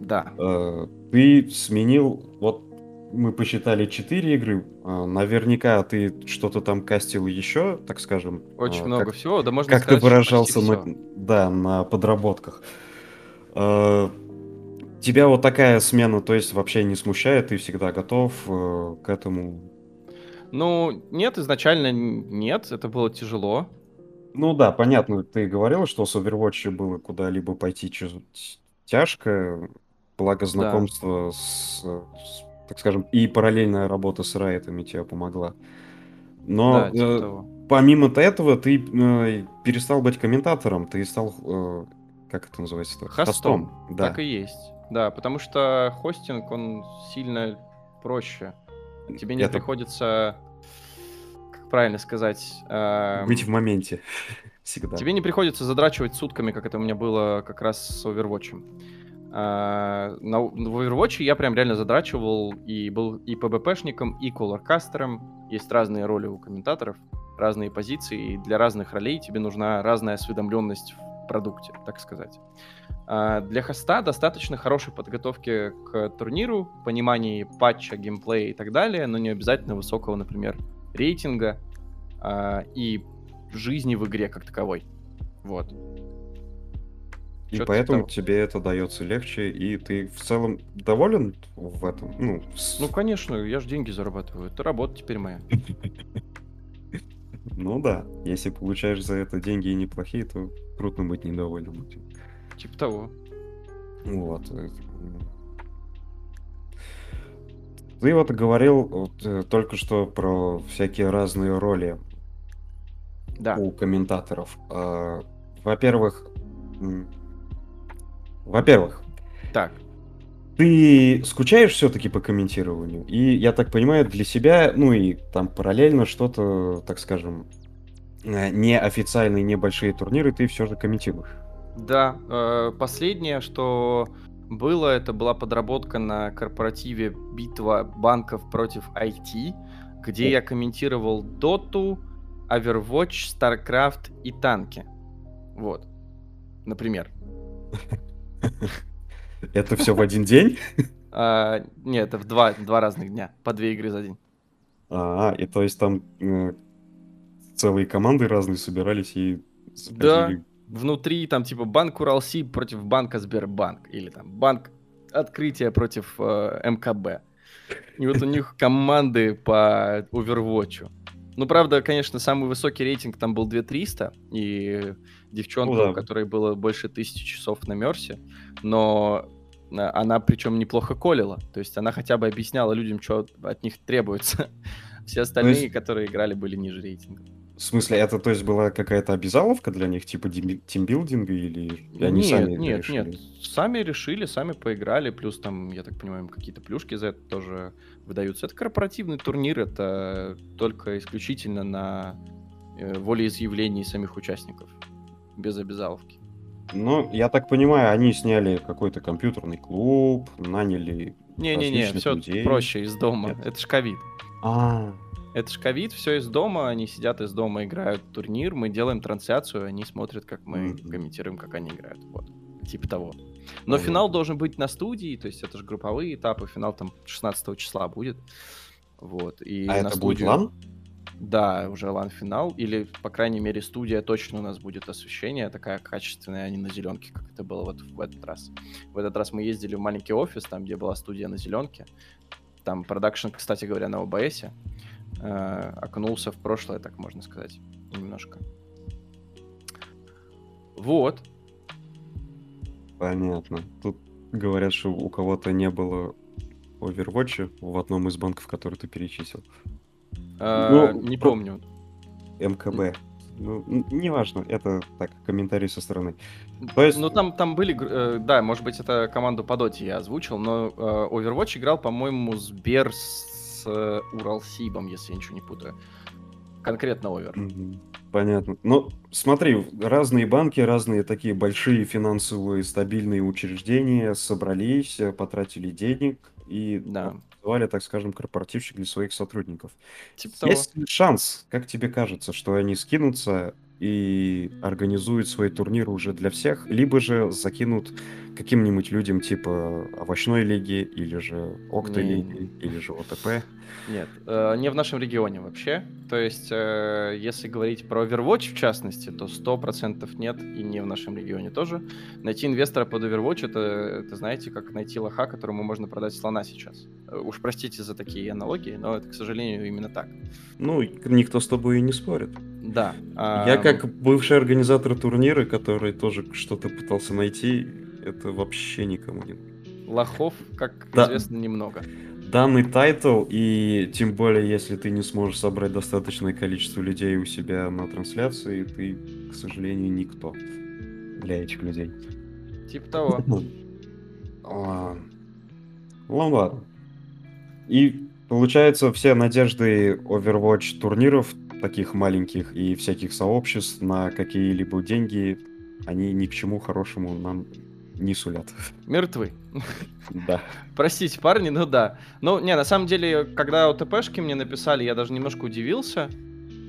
Да. Э, Ты сменил, вот мы посчитали 4 игры, наверняка ты что-то там кастил еще, так скажем. Очень э, много как, всего. Да можно как сказать, ты выражался на, да, на подработках. Тебя вот такая смена, то есть вообще не смущает, ты всегда готов к этому Ну, нет, изначально нет, это было тяжело. Ну да, понятно, ты говорил, что с Overwatch было куда-либо пойти тяжко, благо знакомство с, с, так скажем, и параллельная работа с райтами тебе помогла. Но да, типа э, того. помимо этого ты э, перестал быть комментатором, ты стал, э, как это называется? Хостом. Да. Так и есть. Да, потому что хостинг, он сильно проще. Тебе не Это приходится, правильно сказать, эм, быть в моменте *laughs* всегда. тебе не приходится задрачивать сутками, как это у меня было как раз с Overwatch. А, на, в Overwatch я прям реально задрачивал и был и ПБПшником, и колоркастером. Есть разные роли у комментаторов, разные позиции, и для разных ролей тебе нужна разная осведомленность в продукте, так сказать. А, Для хоста достаточно хорошей подготовки к турниру, понимания патча, геймплея и так далее, но не обязательно высокого, например, рейтинга а, и жизни в игре как таковой. Вот. И Чё-то поэтому того. тебе это дается легче, и ты в целом доволен в этом? Ну, с- Ну, конечно, я же деньги зарабатываю. Это работа теперь моя. *laughs* Ну да, если получаешь за это деньги и неплохие, то трудно быть недовольным. Типа того. Вот. Ты вот говорил вот, э, только что про всякие разные роли Да. у комментаторов. А, Во-первых, во-первых, Так. ты скучаешь все-таки по комментированию? И, я так понимаю, для себя, ну и там параллельно что-то, так скажем, э, неофициальные небольшие турниры ты все же комментируешь. Да, э, последнее, что было, это была подработка на корпоративе «Битва банков против IT», где я комментировал Доту, Overwatch, StarCraft и танки. Вот. Например. *laughs* Это все в один день? *laughs* А, нет, это в два, два разных дня. По две игры за день. А, и то есть там э, целые команды разные собирались и Да. Внутри там типа банк Уралси против банка Сбербанк. Или там банк Открытие против э, МКБ. И вот у них команды по Overwatch. Ну, правда, конечно, самый высокий рейтинг там был 2300, и девчонка, Ну да. у которой было больше тысячи часов на Мерсе, но э, она причем неплохо колила. То есть она хотя бы объясняла людям, что от них требуется. Все остальные, есть- которые играли, были ниже рейтинга. В смысле, это то есть была какая-то обязаловка для них, типа тимбилдинга или они нет, сами нет, решили? нет. Сами решили, сами поиграли. Плюс там, я так понимаю, им какие-то плюшки за это тоже выдаются. Это корпоративный турнир, это только исключительно на э, волеизъявлении самих участников. Без обязаловки. Ну, я так понимаю, они сняли какой-то компьютерный клуб, наняли... Не-не-не, все людей. проще из дома. Нет. Это ж ковид. А, Это ж ковид, все из дома, они сидят из дома, играют в турнир, мы делаем трансляцию, они смотрят, как мы Мгм. комментируем, как они играют. Вот. Типа того. Но Понятно. финал должен быть на студии, то есть это же групповые этапы, финал там 16 числа будет. Вот. И а на это будет студию- лан? Да, уже лан-финал, или, по крайней мере, студия точно у нас будет освещение, такая качественная, а не на зеленке, как это было вот в этот раз. В этот раз мы ездили в маленький офис, там, где была студия на зеленке. Там продакшн, кстати говоря, на ОБСе. Э, окунулся в прошлое, так можно сказать, немножко. Вот. Понятно. Тут говорят, что у кого-то не было Overwatch в одном из банков, который ты перечислил. Э, Ну, не про- помню. МКБ. Ну, неважно, это так, комментарий со стороны. То есть, Ну, там, там были, э, да, может быть, это команду по доте я озвучил, но э, Overwatch играл, по-моему, Сбер с э, Уралсибом, если я ничего не путаю. Конкретно Овер. Понятно. Ну, смотри, разные банки, разные такие большие финансовые стабильные учреждения собрались, э, потратили денег и Да. организовали, так скажем, корпоративщик для своих сотрудников. Типа того. Есть ли шанс, как тебе кажется, что они скинутся и организуют свои турниры уже для всех, либо же закинут каким-нибудь людям типа овощной лиги, или же Не. лиги, или же ОТП? Нет, э, не в нашем регионе вообще. То есть, э, если говорить про Overwatch в частности, то 100% нет, и не в нашем регионе тоже. Найти инвестора под Overwatch, это, это знаете, как найти лоха, которому можно продать слона сейчас. Э, Уж простите за такие аналогии, но это, к сожалению, именно так. Ну, никто с тобой и не спорит. Да. Я ам, как бывший организатор турнира, который тоже что-то пытался найти, это вообще никому не. Лохов, как Да. известно, немного. Данный тайтл, и тем более, если ты не сможешь собрать достаточное количество людей у себя на трансляции, ты, к сожалению, никто для этих людей. Типа того. *laughs* А, Ну ладно. И получается, все надежды Overwatch турниров, таких маленьких и всяких сообществ на какие-либо деньги, они ни к чему хорошему нам не сулят. Мертвы. Да. Простите, парни, ну да. Ну, не, на самом деле, когда ОТПшки мне написали, я даже немножко удивился.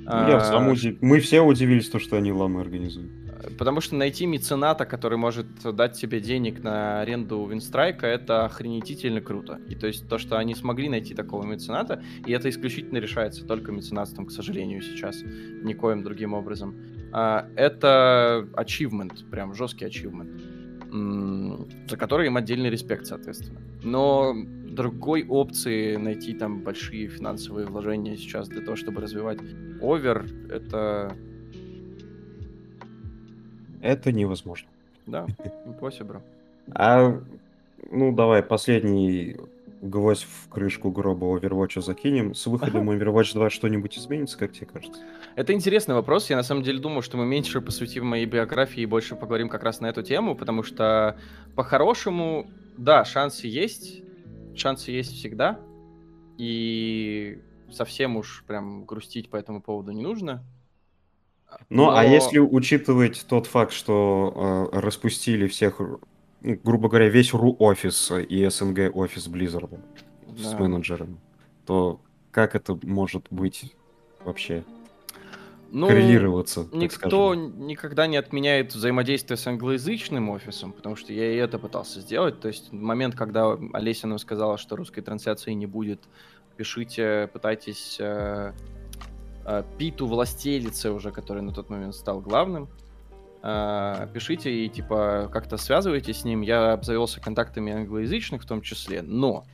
Ну, Я А, сам уди- Мы все удивились, то, что они ламы организуют. Потому что найти мецената, который может дать тебе денег на аренду Винстрайка, это охренетительно круто. И то есть то, что они смогли найти такого мецената, и это исключительно решается только меценатством, к сожалению, сейчас, никоим другим образом. А, это achievement, прям жесткий achievement, за который им отдельный респект, соответственно. Но другой опции найти там большие финансовые вложения сейчас для того, чтобы развивать овер, это, Это невозможно. да, *laughs* impossible. А, ну, давай, последний гвоздь в крышку гроба Overwatch закинем. С выходом Overwatch 2 что-нибудь изменится, как тебе кажется? Это интересный вопрос. Я на самом деле думаю, что мы меньше посвятим моей биографии и больше поговорим как раз на эту тему, потому что по-хорошему, да, шансы есть. Шансы есть всегда. И совсем уж прям грустить по этому поводу не нужно. Ну, а если учитывать тот факт, что э, распустили всех, грубо говоря, весь РУ офис и СНГ офис Blizzard с Да. менеджером, то как это может быть вообще Ну, коррелироваться, Никто никогда не отменяет взаимодействие с англоязычным офисом, потому что я и это пытался сделать. То есть момент, когда Олеся нам сказала, что русской трансляции не будет, пишите, пытайтесь э, э, Питу Властелице уже, который на тот момент стал главным, пишите и типа как-то связывайтесь с ним. Я обзавелся контактами англоязычных в том числе, но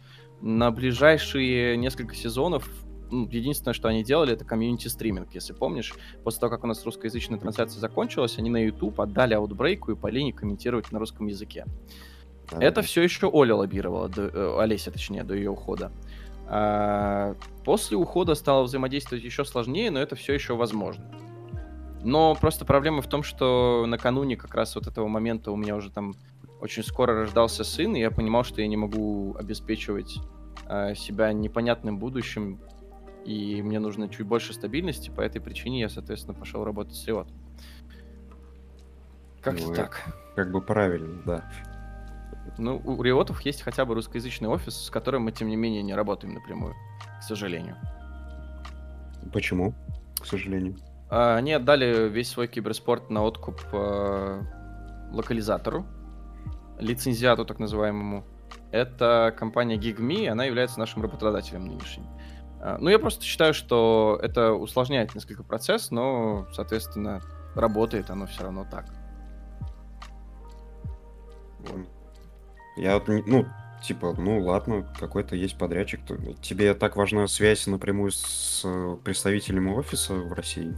на ближайшие несколько сезонов ну, единственное, что они делали, это комьюнити стриминг, если помнишь. После того, как у нас русскоязычная трансляция закончилась, они на YouTube отдали аутбрейку и Полине комментировать на русском языке. Да. Это все еще Оля лоббировала, до, э, Олеся, точнее, до ее ухода. А, после ухода стало взаимодействовать еще сложнее, но это все еще возможно. Но просто проблема в том, что накануне как раз вот этого момента у меня уже там очень скоро рождался сын, и я понимал, что я не могу обеспечивать э, себя непонятным будущим, и мне нужно чуть больше стабильности, по этой причине я, соответственно, пошел работать с Riot. Как-то Ну, так. Как бы правильно, да. Ну, у Риотов есть хотя бы русскоязычный офис, с которым мы, тем не менее, не работаем напрямую, к сожалению. Почему, к сожалению? А, Они отдали весь свой киберспорт на откуп э, локализатору, лицензиату так называемому. Это компания GigMe, она является нашим работодателем нынешним. А, Ну, я просто считаю, что это усложняет несколько процесс, но, соответственно, работает оно все равно так. Я ну, типа, ну ладно, какой-то есть подрядчик. Тебе так важна связь напрямую с э, представителями офиса в России?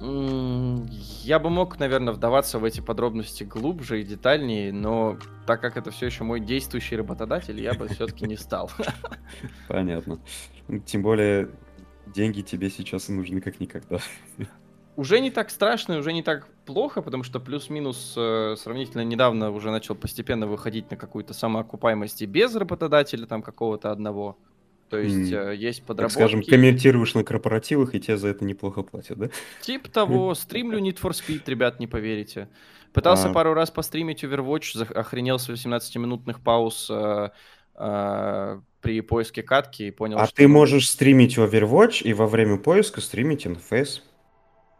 Я бы мог, наверное, вдаваться в эти подробности глубже и детальнее, но так как это все еще мой действующий работодатель, я бы *laughs* все-таки не стал. Понятно. Ну, Тем более, деньги тебе сейчас нужны как никогда. Уже не так страшно, и уже не так плохо, потому что плюс-минус э, сравнительно недавно уже начал постепенно выходить на какую-то самоокупаемость и без работодателя там какого-то одного. То есть э, есть Так подработки. скажем, комментируешь на корпоративах, и тебе за это неплохо платят, да? Тип того, *laughs* стримлю Need for Speed, ребят, не поверите. Пытался А. пару раз постримить Overwatch, охренел с 18-минутных пауз э, э, при поиске катки и понял, А что... ты можешь стримить Overwatch и во время поиска стримить NFS.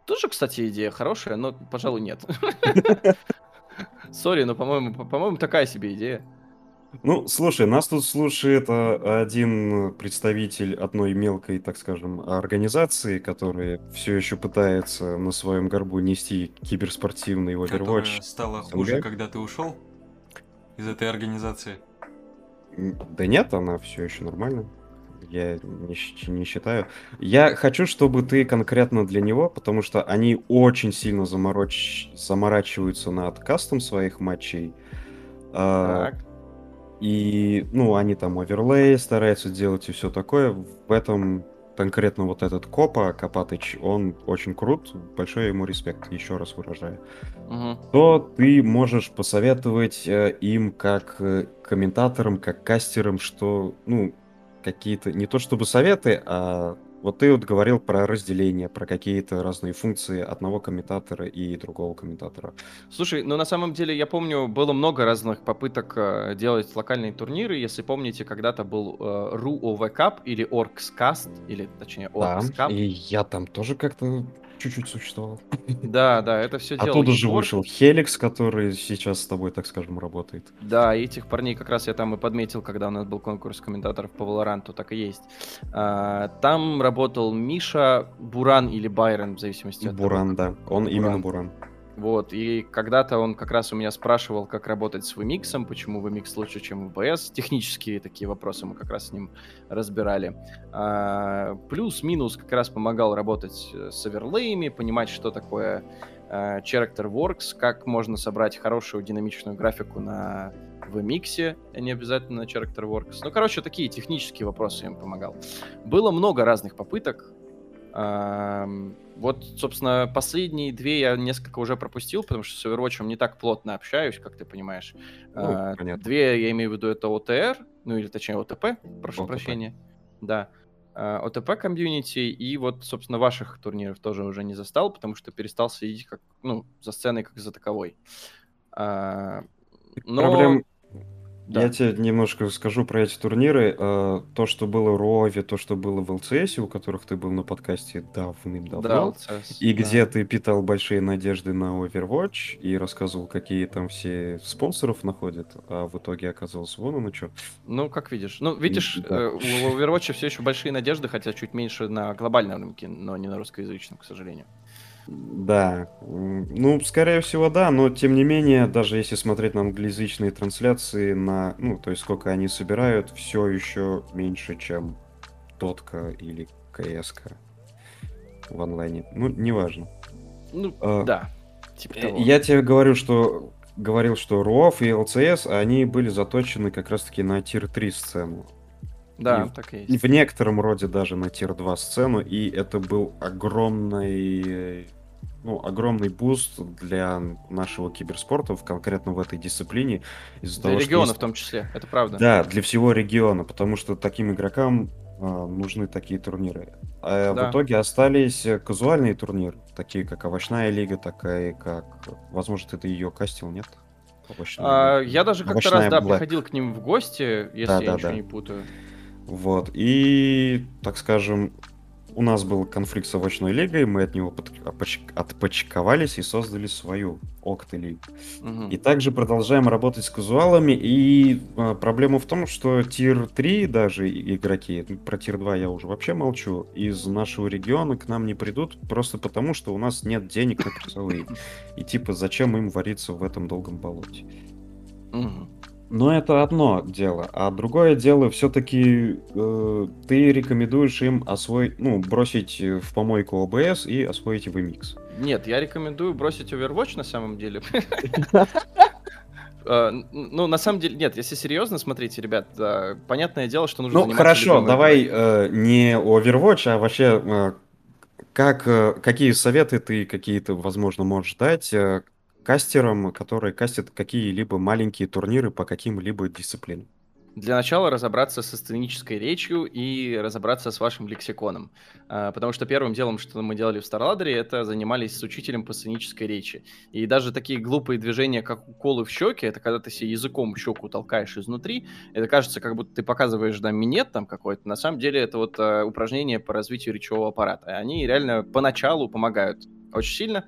Тоже, кстати, идея хорошая, но, пожалуй, нет. *laughs* Сори, но, по-моему, по- по-моему, такая себе идея. Ну, слушай, нас тут слушает а, один представитель одной мелкой, так скажем, организации, которая все еще пытается на своем горбу нести киберспортивный Которая Overwatch. стала СНГ? хуже, когда ты ушел из этой организации. Да нет, она все еще нормально. Я не, щ- не считаю. Я хочу, чтобы ты конкретно для него, потому что они очень сильно замороч... заморачиваются над кастом своих матчей. А, Так. И, ну, они там оверлей стараются делать и все такое. В этом конкретно вот этот Копа, Копатыч, он очень крут. Большой ему респект, еще раз выражаю. Мгм. То ты можешь посоветовать э, им как э, комментаторам, как кастерам, что, ну, какие-то, не то чтобы советы, а вот ты вот говорил про разделение, про какие-то разные функции одного комментатора и другого комментатора. Слушай, ну на самом деле я помню, было много разных попыток э, делать локальные турниры. Если помните, когда-то был э, RUOV Cup или Orcs Cast, или точнее Да, Orcs Cup. и я там тоже как-то чуть-чуть существовал. Да, да, это все делал Оттуда же вышел Хеликс, который сейчас с тобой, так скажем, работает. Да, и этих парней как раз я там и подметил, когда у нас был конкурс комментаторов по Valorant, так и есть. А, там работал Миша Буран или Байрон, в зависимости от того, Буран, да. Он Буран. именно Буран. Вот, и когда-то он как раз у меня спрашивал, как работать с VMix, почему VMix лучше, чем VBS. Технические такие вопросы мы как раз с ним разбирали. А, Плюс-минус как раз помогал работать э, с оверлеями, понимать, что такое а, Character Works, как можно собрать хорошую динамичную графику на миксе, а не обязательно на Character Works. Ну, короче, такие технические вопросы им помогал. Было много разных попыток. Вот, собственно, последние две я несколько уже пропустил, потому что с Overwatch не так плотно общаюсь, как ты понимаешь. Ну, А, понятно. Две, я имею в виду, это ОТР, ну или точнее ОТП, прошу ОТП. прощения. Да. А, ОТП комьюнити, и вот, собственно, ваших турниров тоже уже не застал, потому что перестал следить как, ну, за сценой как за таковой. А, но... Проблем... Да. Я тебе немножко скажу про эти турниры. Э, То, что было в Рове, то, что было в ЛЦС, у которых ты был на подкасте давным-давно. Да, LCS, И да. где ты питал большие надежды на Overwatch и рассказывал, какие там все спонсоров находят, а в итоге оказалось вон оно что. Ну, как видишь. Ну, видишь, да. э, у Overwatch все еще большие надежды, хотя чуть меньше на глобальном рынке, но не на русскоязычном, к сожалению. Да, ну, скорее всего, да, но тем не менее, даже если смотреть на англоязычные трансляции, на, ну, то есть сколько они собирают, все еще меньше, чем Дотка или КС в онлайне. Ну, неважно. Ну, А, да. Типа Э, того. Я тебе говорю, что говорил, что РОФ и ЛЦС, они были заточены как раз-таки на тир-3 сцену. Да, и- так и И есть. в некотором роде даже на тир-2 сцену, и это был огромный, э, ну, огромный буст для нашего киберспорта, в- конкретно в этой дисциплине. Из-за Для того, региона есть- в том числе, это правда. Да, для всего региона, потому что таким игрокам а, нужны такие турниры. А Да. в итоге остались э, казуальные турниры, такие как Овощная лига, такая как... Возможно, ты ее кастил, нет? Овощная А, лига. я даже как-то раз, да, Black. приходил к ним в гости, если Да, я да, ничего да. не путаю. Вот. И, так скажем, у нас был конфликт с овощной лигой, мы от него под- опоч- отпочковались и создали свою лигу. Мгм. И также продолжаем работать с казуалами. И а, проблема в том, что тир 3 даже игроки, про тир 2 я уже вообще молчу, из нашего региона к нам не придут просто потому, что у нас нет денег на призовые. *laughs* И типа, зачем им вариться в этом долгом болоте? Мгм. Но это одно дело, а другое дело все-таки ты рекомендуешь им освоить, ну, бросить э, в помойку ОБС и освоить VMix. Нет, я рекомендую бросить Overwatch на самом деле. *laughs* Э, Ну, на самом деле, нет, если серьезно, смотрите, ребят, да, понятное дело, что нужно Ну, хорошо, давай э, не Overwatch, а вообще э, как, э, какие советы ты какие-то, возможно, можешь дать э, кастерам, которые кастят какие-либо маленькие турниры по каким-либо дисциплинам? Для начала разобраться со сценической речью и разобраться с вашим лексиконом. А, Потому что первым делом, что мы делали в Старладере, это занимались с учителем по сценической речи. И даже такие глупые движения, как уколы в щеке, это когда ты себе языком щеку толкаешь изнутри, это кажется, как будто ты показываешь да, минет там какой-то. На самом деле это вот э, упражнение по развитию речевого аппарата. Они реально поначалу помогают очень сильно,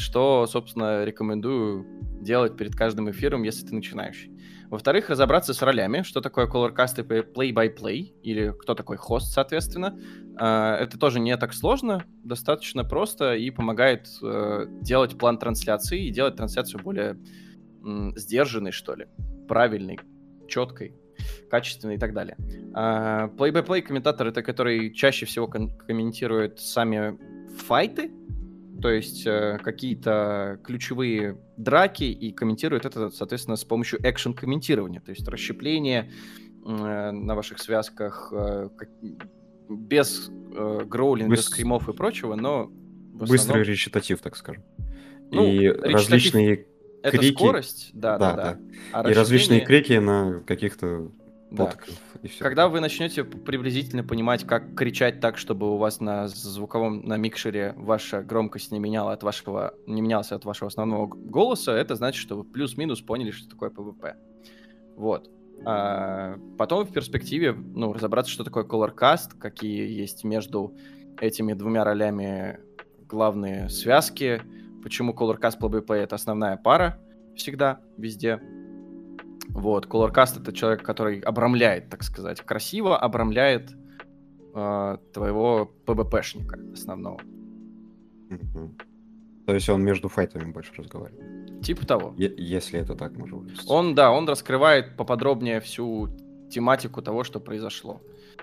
что, собственно, рекомендую делать перед каждым эфиром, если ты начинающий. Во-вторых, разобраться с ролями, что такое colorcast и play-by-play, или кто такой хост, соответственно. А, Это тоже не так сложно, достаточно просто и помогает э, делать план трансляции и делать трансляцию более сдержанной, что ли, правильной, четкой, качественной и так далее. А, Play-by-play комментатор это который чаще всего кон- комментирует сами файты, то есть э, какие-то ключевые драки и комментирует это, соответственно, с помощью экшен-комментирования, то есть расщепление э, на ваших связках э, как- без э, гроулинга, Быс- скримов и прочего, но в Быстрый основном речитатив, так скажем. Ну, и различные, это крики. скорость, да, да, Да. А и различные расщепление- крики на каких-то да. подках. и всё Когда вы начнете приблизительно понимать, как кричать так, чтобы у вас на звуковом, на микшере ваша громкость не меняла от вашего, не менялась от вашего основного голоса, это значит, что вы плюс-минус поняли, что такое PvP. Вот. А, потом в перспективе, ну, разобраться, что такое colorcast, какие есть между этими двумя ролями главные связки, почему colorcast PvP это основная пара всегда, везде. Вот, Colorcast это человек, который обрамляет, так сказать, красиво обрамляет э, твоего ПВПшника основного. То есть он между файтами больше разговаривает. Типа того. Е- если это так можно выразить. Он, да, он раскрывает поподробнее всю тематику того, что произошло.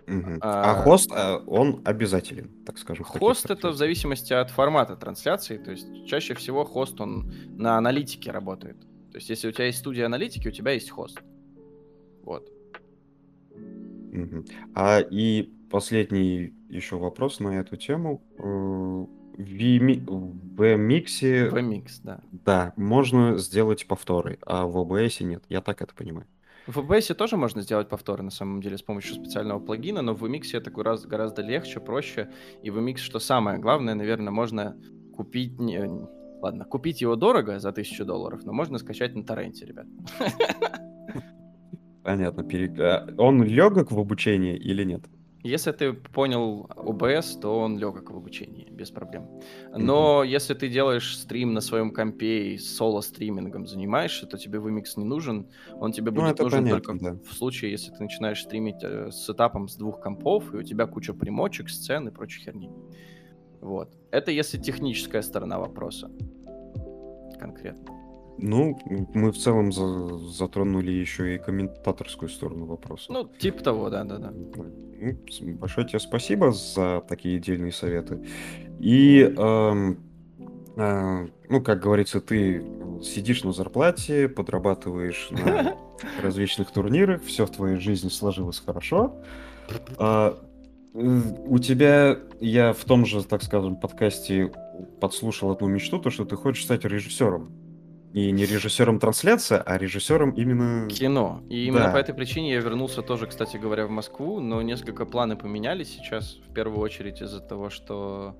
Мгм. а- А хост, а, он обязателен, так скажем. Хост это в зависимости от формата трансляции, то есть чаще всего хост он на аналитике работает. То есть, если у тебя есть студия аналитики, у тебя есть хост. Вот. А и последний еще вопрос на эту тему. Э, В Vimi- в миксе, VMix, да. да, можно сделать повторы, а в OBS нет. Я так это понимаю. В OBS тоже можно сделать повторы, на самом деле, с помощью специального плагина, но в VMix это гораздо, гораздо легче, проще. И в VMix, что самое главное, наверное, можно купить... не- Ладно, купить его дорого, за 1000 долларов, но можно скачать на торренте, ребят. Понятно. а Он легок в обучении или нет? Если ты понял OBS, то он легок в обучении, без проблем. Но если ты делаешь стрим на своем компе и соло-стримингом занимаешься, то тебе VMix не нужен. Он тебе Ну, будет это нужен понятно, только да. в случае, если ты начинаешь стримить э, с сетапом с двух компов, и у тебя куча примочек, сцен и прочей херни. Вот. Это если техническая сторона вопроса. Конкретно. Ну, мы в целом за- затронули еще и комментаторскую сторону вопроса. Ну, типа того, да-да-да. Ну, большое тебе спасибо за такие дельные советы. И, эм, э, ну, как говорится, ты сидишь на зарплате, подрабатываешь на *laughs* различных турнирах, все в твоей жизни сложилось хорошо. А, у тебя, я в том же, так скажем, подкасте подслушал одну мечту, то, что ты хочешь стать режиссером. И не режиссером трансляции, а режиссером именно... Кино. И именно Да. по этой причине я вернулся тоже, кстати говоря, в Москву, но несколько планы поменялись сейчас, в первую очередь из-за того, что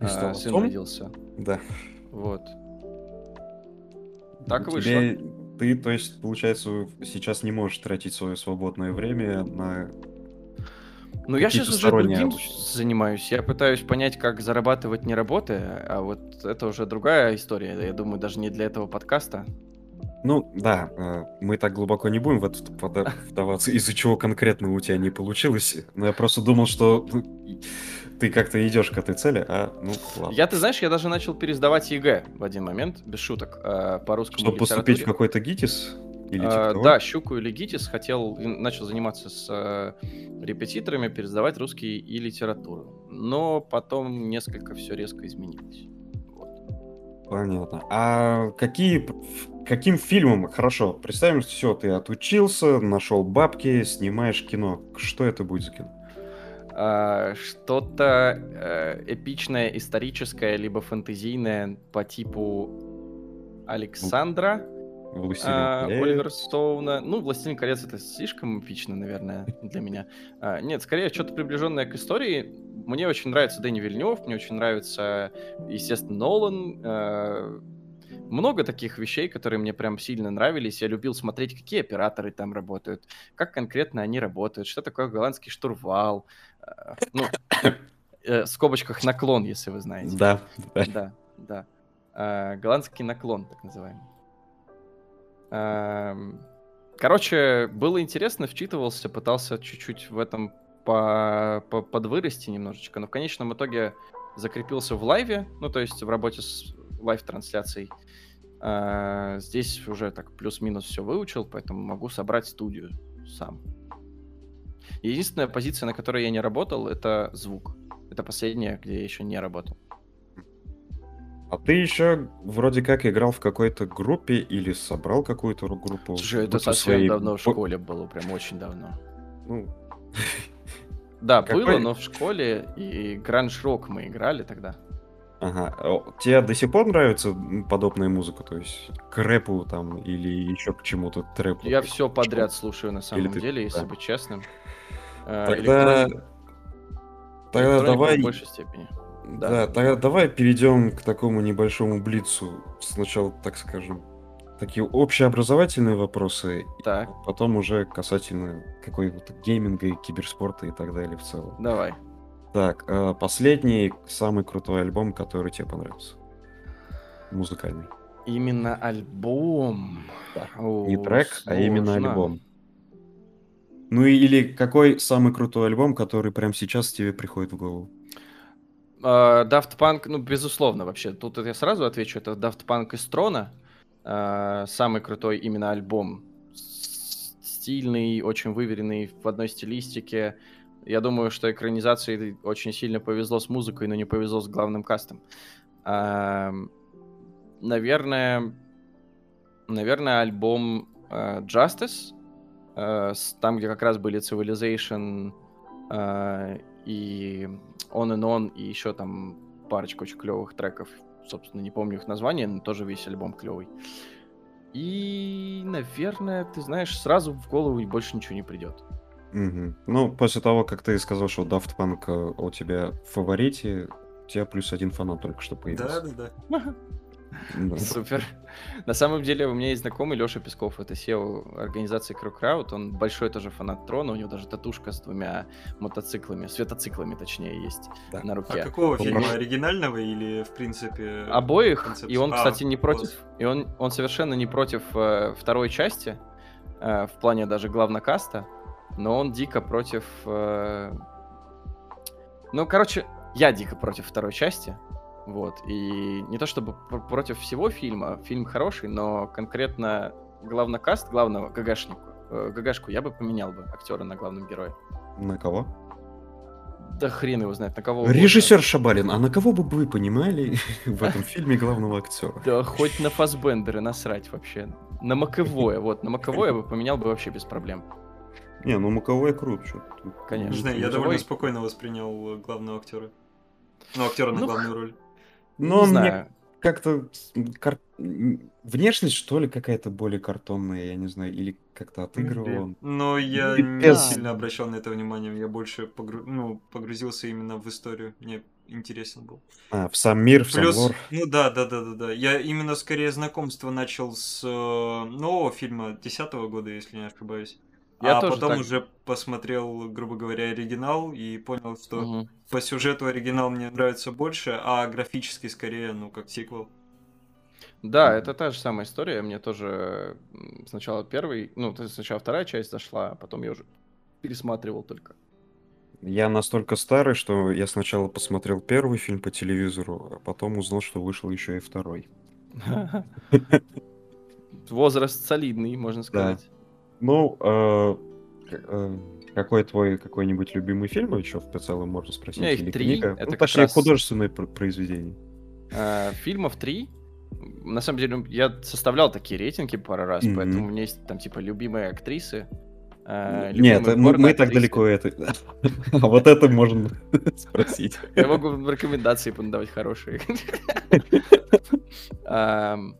стал сын отцом? родился. Да. Вот. Так и У вышло. тебя- Ты, то есть, получается, сейчас не можешь тратить свое свободное время на... Ну, я сейчас уже другим обучения. занимаюсь. Я пытаюсь понять, как зарабатывать не работая, а вот это уже другая история. Я думаю, даже не для этого подкаста. Ну, да, э, мы так глубоко не будем в это вдаваться, из-за чего конкретно у тебя не получилось. Но я просто думал, что ну, ты как-то идешь к этой цели, а, ну, ладно. Я, ты знаешь, я даже начал пересдавать ЕГЭ в один момент, без шуток, э, по русскому Чтобы поступить в какой-то ГИТИС? Или А, того? да, Щуку или Гитис хотел, начал заниматься с э, репетиторами, пересдавать русский и литературу. Но потом несколько все резко изменилось. Вот. Понятно. А какие, каким фильмом, хорошо, представим, все, ты отучился, нашел бабки, снимаешь кино. Что это будет за кино? А, что-то э, эпичное, историческое, либо фэнтезийное по типу Александра «Властелин а, колец»? Оливера Стоуна. Ну, «Властелин колец» — это слишком эпично, наверное, для меня. А, нет, скорее что-то приближенное к истории. Мне очень нравится Дэнни Вильнев, мне очень нравится, естественно, Нолан. э, много таких вещей, которые мне прям сильно нравились. Я любил смотреть, какие операторы там работают, как конкретно они работают, что такое голландский штурвал. э, Ну, э, в скобочках наклон, если вы знаете. Да, да. Да, да. А, голландский наклон, так называемый. Ам, Короче, было интересно, вчитывался, пытался чуть-чуть в этом по, по- подвырасти немножечко, но в конечном итоге закрепился в лайве, ну, то есть в работе с лайв-трансляцией. А, Здесь уже так плюс-минус все выучил, поэтому могу собрать студию сам. Единственная позиция, на которой я не работал, это звук. Это последняя, где я еще не работал. А ты еще вроде как играл в какой-то группе или собрал какую-то ру- группу? Слушай, это совсем своей давно в школе было, прям очень давно. Ну, *laughs* Да, Какой- было, но в школе и гранж-рок мы играли тогда. ага. А Тебе до сих пор нравится подобная музыка? То есть к рэпу там или еще к чему-то трэпу? Я все подряд слушаю на самом ты- деле, если да. быть честным. Э, Тогда, электронику- тогда электронику давай, В большей степени. Да. Да. тогда давай перейдем к такому небольшому блицу. Сначала, так скажем, такие общеобразовательные вопросы, Так, потом уже касательно какой-то гейминга и киберспорта и так далее в целом. давай. Так, э, последний, самый крутой альбом, который тебе понравился. Музыкальный. Именно альбом. Да. О, Не трек, а именно сложно. альбом. Ну или какой самый крутой альбом, который прямо сейчас тебе приходит в голову? А, Daft Punk, ну, безусловно, вообще. Тут я сразу отвечу, это Daft Punk из Трона. А, Самый крутой именно альбом. Стильный, очень выверенный в одной стилистике. Я думаю, что экранизации очень сильно повезло с музыкой, но не повезло с главным кастом. А, Наверное, Наверное, альбом Justice, там, где как раз были Civilization и On and On, и еще там парочка очень клевых треков. Собственно, не помню их название, но тоже весь альбом клевый. И, наверное, ты знаешь, сразу в голову больше ничего не придет. Мгм. Ну, после того, как ты сказал, что Daft Punk э, у тебя в фаворите, у тебя плюс один фанат только что появился. да, да. Да. *laughs* Супер. На самом деле, у меня есть знакомый Леша Песков, это CEO организации Краукраут. Он большой тоже фанат Трона, у него даже татушка с двумя мотоциклами, светоциклами, точнее, есть Да. на А руке. какого Он фильма? прош- Оригинального или, в принципе... Обоих, концепцию? и он, А, кстати, не против, класс. и он, он совершенно не против э, второй части, э, в плане даже главнокаста, но он дико против... э, Ну, короче, я дико против второй части, вот, и не то чтобы пр- против всего фильма, фильм хороший, но конкретно главнокаст, главного ГГшнику, э, ГГшку я бы поменял бы актера на главном герое. На кого? Да хрен его знает, на кого угодно. Режиссер Шабалин, а на кого бы вы понимали *laughs* в этом фильме главного актера? Да хоть на Фасбендера насрать вообще. На Маковое, вот, на Маковое я бы поменял бы вообще без проблем. Не, ну Маковой крут, что Конечно. Не знаю, я довольно спокойно воспринял э, главного актера. Ну, актера на Ну, главную роль. Но не мне знаю. как-то кар- внешность, что ли, какая-то более картонная, я не знаю, или как-то отыгрывал. Но я Ну, не сильно обращал на это внимание. Я больше погру- ну, погрузился именно в историю. Мне интересен был. А, в сам мир, в сам Плюс, лор. ну да, да, да, да, да. Я именно скорее знакомство начал с э, нового фильма 10 года, если не ошибаюсь. Я а тоже потом так. уже посмотрел, грубо говоря, оригинал и понял, что Мгм. по сюжету оригинал мне нравится больше, а графически скорее, ну, как сиквел. Да, это та же самая история. Мне тоже сначала первый, ну, то есть сначала вторая часть зашла, а потом я уже пересматривал только. Я настолько старый, что я сначала посмотрел первый фильм по телевизору, а потом узнал, что вышел еще и второй. *laughs* Возраст солидный, можно сказать. Ну, э, э, какой твой какой-нибудь любимый фильм еще в целом можно спросить? У меня их Или три, книга? это Ну, точнее, раз- художественное пр- произведение. А, Фильмов три. На самом деле, я составлял такие рейтинги пару раз, Мгм. поэтому у меня есть там типа любимые актрисы. а, Нет, мы, мы так далеко это... А *laughs* вот это можно *laughs* спросить. Я могу рекомендации подавать хорошие. Ам,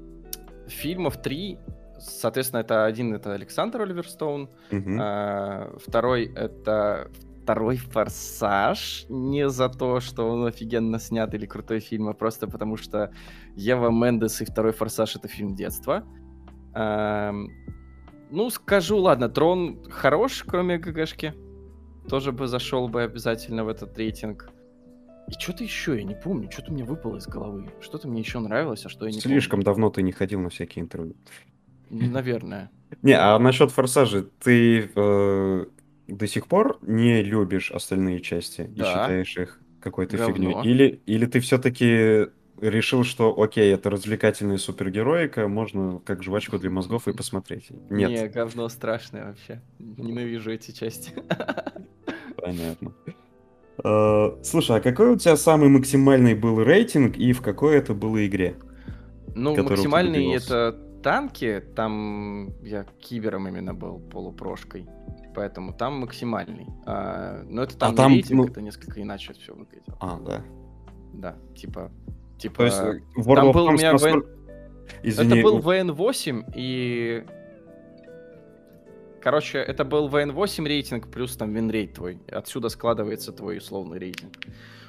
*laughs* Фильмов три. Соответственно, это один это Александр Оливерстоун, Мгм. а, второй это второй Форсаж. Не за то, что он офигенно снят или крутой фильм, а просто потому что Ева Мендес и второй Форсаж это фильм детства. Ам, Ну, скажу, ладно, Трон хорош, кроме ГГшки. Тоже бы зашел бы обязательно в этот рейтинг. И что-то еще, я не помню, что-то мне выпало из головы. Что-то мне еще нравилось, а что я не Слишком давно ты не ходил на всякие интервью. Наверное. Не, а насчет Форсажа, ты э, до сих пор не любишь остальные части и Да. считаешь их какой-то фигней? Или, или ты все-таки решил, что окей, это развлекательная супергероика, можно как жвачку для мозгов и посмотреть? Нет, Не, говно страшное вообще. Ненавижу эти части. понятно. Э, Слушай, а какой у тебя самый максимальный был рейтинг и в какой это было игре? Ну, максимальный это танки, там я кибером именно был, полупрошкой. Поэтому там максимальный. А, но это там, не там, рейтинг, ну- это несколько иначе все выглядело. А, да. Да, типа... типа То есть э, World там был у меня настолько- Извини, Это был у- WN8 и... Короче, это был WN8 рейтинг плюс там винрейт твой. Отсюда складывается твой условный рейтинг.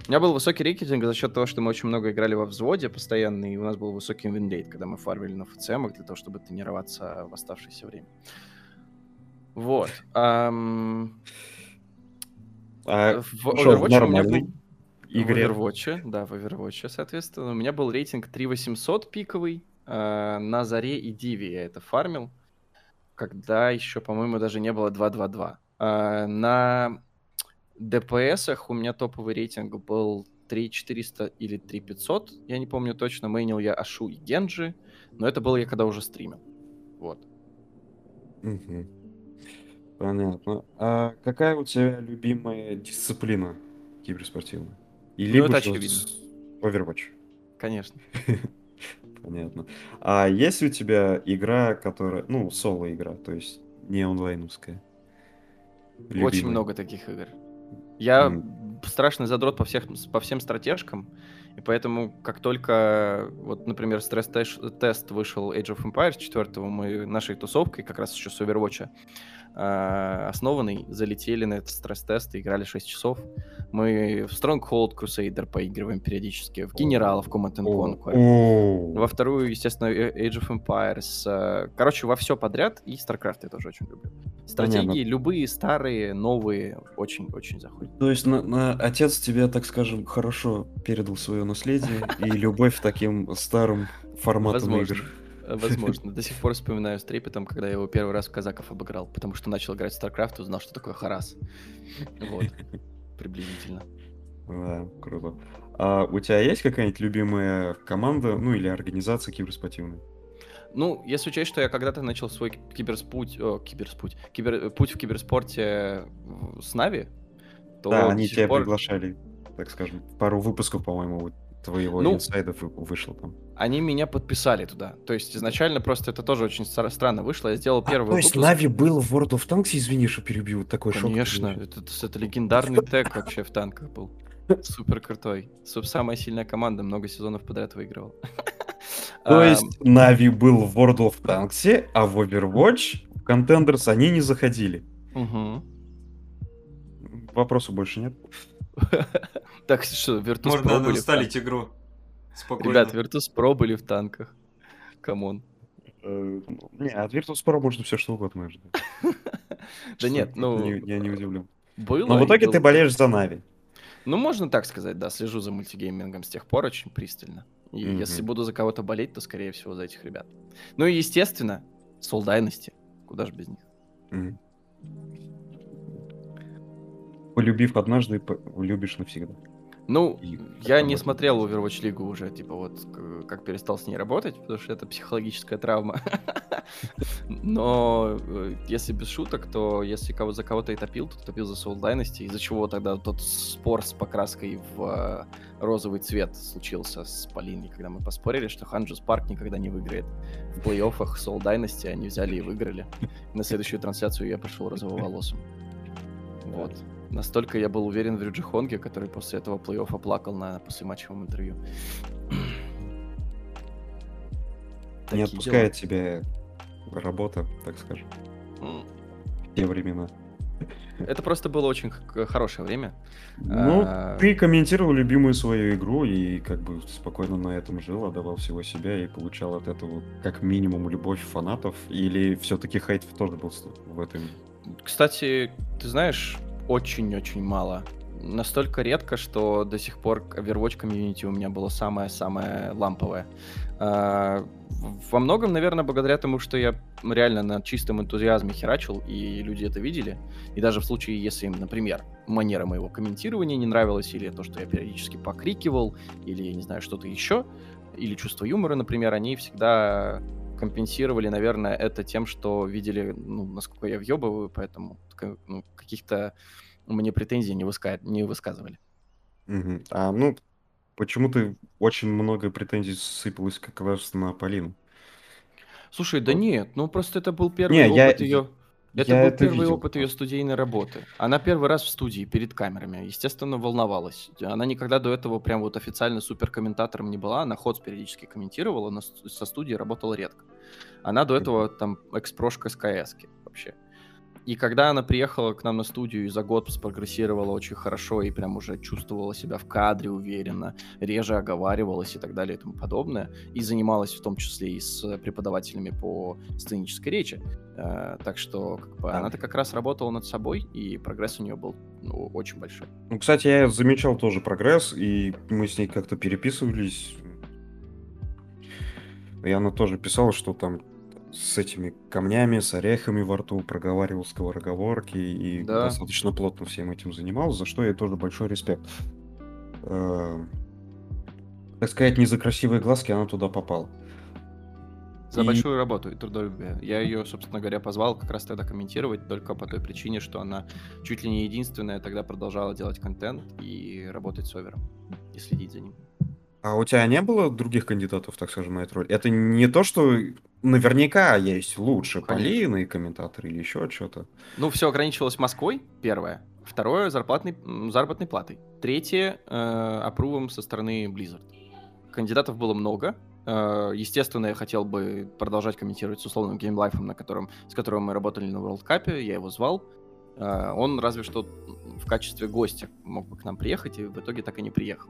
У меня был высокий рейтинг за счет того, что мы очень много играли во взводе постоянно, и у нас был высокий винрейт, когда мы фармили на ФЦМ для того, чтобы тренироваться в оставшееся время. Вот. ам, а, в что, в Overwatch у меня был... игре? В Overwatch, да, в Overwatch, соответственно. У меня был рейтинг 3800 пиковый. э, на Заре и Диве я это фармил. Когда еще, по-моему, даже не было 2.2.2. Э, на ДПСах у меня топовый рейтинг был 3400 или 3500. Я не помню точно. Мейнил я Ашу и Генджи. Но это было я когда уже стримил. Вот. Мгм. Понятно. А какая у тебя любимая дисциплина киберспортивная? И Ну, либо это очевидно. Overwatch. Конечно. *laughs* Понятно. А есть у тебя игра, которая, ну, соло-игра, то есть не онлайновская? Очень Любимая? много таких игр. Я М. страшный задрот по, всех, по всем стратежкам, и поэтому, как только, вот, например, стресс-тест вышел Age of Empires 4, мы нашей тусовкой, как раз еще с Overwatch, а, основанный, залетели на этот стресс-тест играли 6 часов. Мы в Stronghold Crusader поигрываем периодически, в Генералов Command and Conquer. Во вторую, естественно, э- Age of Empires. э, Короче, во все подряд. И StarCraft я тоже очень люблю. Стратегии любые, старые, новые, очень-очень заходят. То есть на, на- отец тебе, так скажем, хорошо передал свое наследие и любовь к таким старым форматам игр. Э, Возможно. До сих пор вспоминаю с трепетом, когда я его первый раз в казаков обыграл, потому что начал играть в StarCraft и узнал, что такое Харас. Вот. Приблизительно. Да, круто. А у тебя есть какая-нибудь любимая команда, ну или организация киберспортивная? Ну, если учесть, что я когда-то начал свой киберспуть, о, киберспуть, кибер, путь в киберспорте в- с Нави, то да, они тебя пор приглашали, так скажем, пару выпусков, по-моему, твоего Ну, инсайдов вы- вышло там. они меня подписали туда. То есть изначально просто это тоже очень стра- странно вышло. Я сделал первый А, то есть выпуск. Нави был в World of Tanks, извини, что перебью, такой шок. Конечно, это, это- легендарный тег вообще в танках был. *laughs* Супер крутой. Суп- Самая сильная команда, много сезонов подряд выигрывал. *laughs* То есть Нави был в World of Tanks, а в Overwatch, в Contenders они не заходили. мгм. Вопросов больше нет. *laughs* Так что, Virtus Можно Pro инсталлить танках. игру. Спокойно. Ребят, Virtus Pro были в танках. Come on. Э, Не, от Virtus Pro можно все что угодно ожидать. *laughs* Да нет, ну, Я не удивлен. было. Но в итоге ты болеешь за NAVI. Ну, можно так сказать, да, слежу за мультигеймингом с тех пор очень пристально. И если буду за кого-то болеть, то, скорее всего, за этих ребят. Ну и, естественно, Seoul Dynasty. Куда же без них? Полюбив однажды, любишь навсегда. Ну, И я не смотрел Overwatch Лигу уже, типа вот как перестал с ней работать, потому что это психологическая травма. *laughs* Но э, если без шуток, то если кого за кого-то и топил, то топил за Soul Dynasty, из-за чего тогда тот спор с покраской в э, розовый цвет случился с Полиной, когда мы поспорили, что Ханджус Парк никогда не выиграет в плей-оффах Soul Dynasty, они взяли и выиграли. На следующую трансляцию я пошел розоволосым. *laughs* Вот. Настолько я был уверен в Рюджи Хонге, который после этого плей-оффа плакал на послематчевом интервью. *clears throat* Не отпускает тебя работа, так скажем, в те времена. Это просто было очень хорошее время. Ну, А, ты комментировал любимую свою игру и как бы спокойно на этом жил, отдавал всего себя и получал от этого как минимум любовь фанатов. Или все-таки хейт тоже был в этом? Кстати, ты знаешь, очень-очень мало. Настолько редко, что до сих пор Overwatch комьюнити у меня было самое-самое ламповое. А, Во многом, наверное, благодаря тому, что я реально на чистом энтузиазме херачил, и люди это видели. И даже в случае, если им, например, манера моего комментирования не нравилась, или то, что я периодически покрикивал, или, я не знаю, что-то еще, или чувство юмора, например, они всегда компенсировали, наверное, это тем, что видели, ну, насколько я въебываю, поэтому ну, каких-то мне претензий не, выска- не высказывали. Мгм. А ну, почему-то очень много претензий сыпалось как раз на Полину. Слушай, да Вот. нет, ну просто это был первый Не, я- опыт ее. Это я был это первый видел опыт ее студийной работы. Она первый раз в студии перед камерами, естественно, волновалась. Она никогда до этого прям вот официально суперкомментатором не была. Она ход периодически комментировала, но со студией работала редко. Она до этого там экспрошка с КС вообще. И когда она приехала к нам на студию и за год спрогрессировала очень хорошо и прям уже чувствовала себя в кадре уверенно, реже оговаривалась и так далее и тому подобное, и занималась в том числе и с преподавателями по сценической речи. Э, так что как бы, она-то как раз работала над собой, и прогресс у нее был ну, очень большой. Ну, кстати, я замечал тоже прогресс, и мы с ней как-то переписывались. И она тоже писала, что там с этими камнями, с орехами во рту проговаривал скороговорки и Да. достаточно плотно всем этим занимался, за что ей тоже большой респект. Э, Так сказать, не за красивые глазки она туда попала. За И- большую работу и трудолюбие. Я ее, собственно говоря, позвал как раз тогда комментировать только по той причине, что она чуть ли не единственная тогда продолжала делать контент и работать с овером и следить за ним. А у тебя не было других кандидатов, так скажем, на эту роль? Это не то, что наверняка есть лучше полины комментаторы или еще что-то. Ну, все ограничивалось Москвой, первое. Второе, зарплатной, заработной платой. Третье, э, апрувом со стороны Blizzard. Кандидатов было много. Э, естественно, я хотел бы продолжать комментировать с условным геймлайфом, на котором, с которым мы работали на World Cup, я его звал. Э, он разве что в качестве гостя мог бы к нам приехать, и в итоге так и не приехал.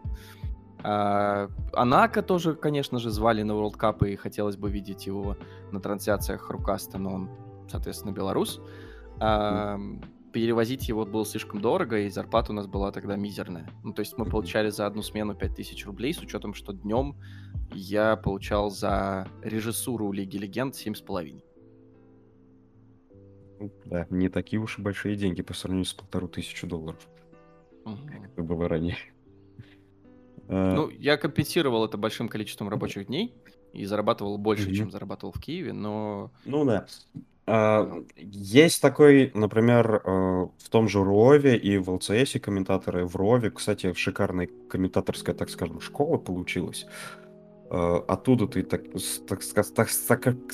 А, Анака тоже, конечно же, звали на World Cup, и хотелось бы видеть его на трансляциях Рукаста, но он, соответственно, белорус. А, перевозить его было слишком дорого, и зарплата у нас была тогда мизерная. Ну, то есть мы получали за одну смену 5000 рублей, с учетом, что днем я получал за режиссуру Лиги Легенд 7,5. Ну, Да, не такие уж и большие деньги по сравнению с полторы тысячи долларов, как это было ранее. А, Ну, я компенсировал это большим количеством рабочих дней и зарабатывал больше, Мгм. чем зарабатывал в Киеве, но Ну да. А, Есть такой, например, э, в том же Рове и в ЛЦСе комментаторы. В Рове, кстати, шикарная комментаторская, так скажем, школа получилась. Э, Оттуда ты, так, так, так, так,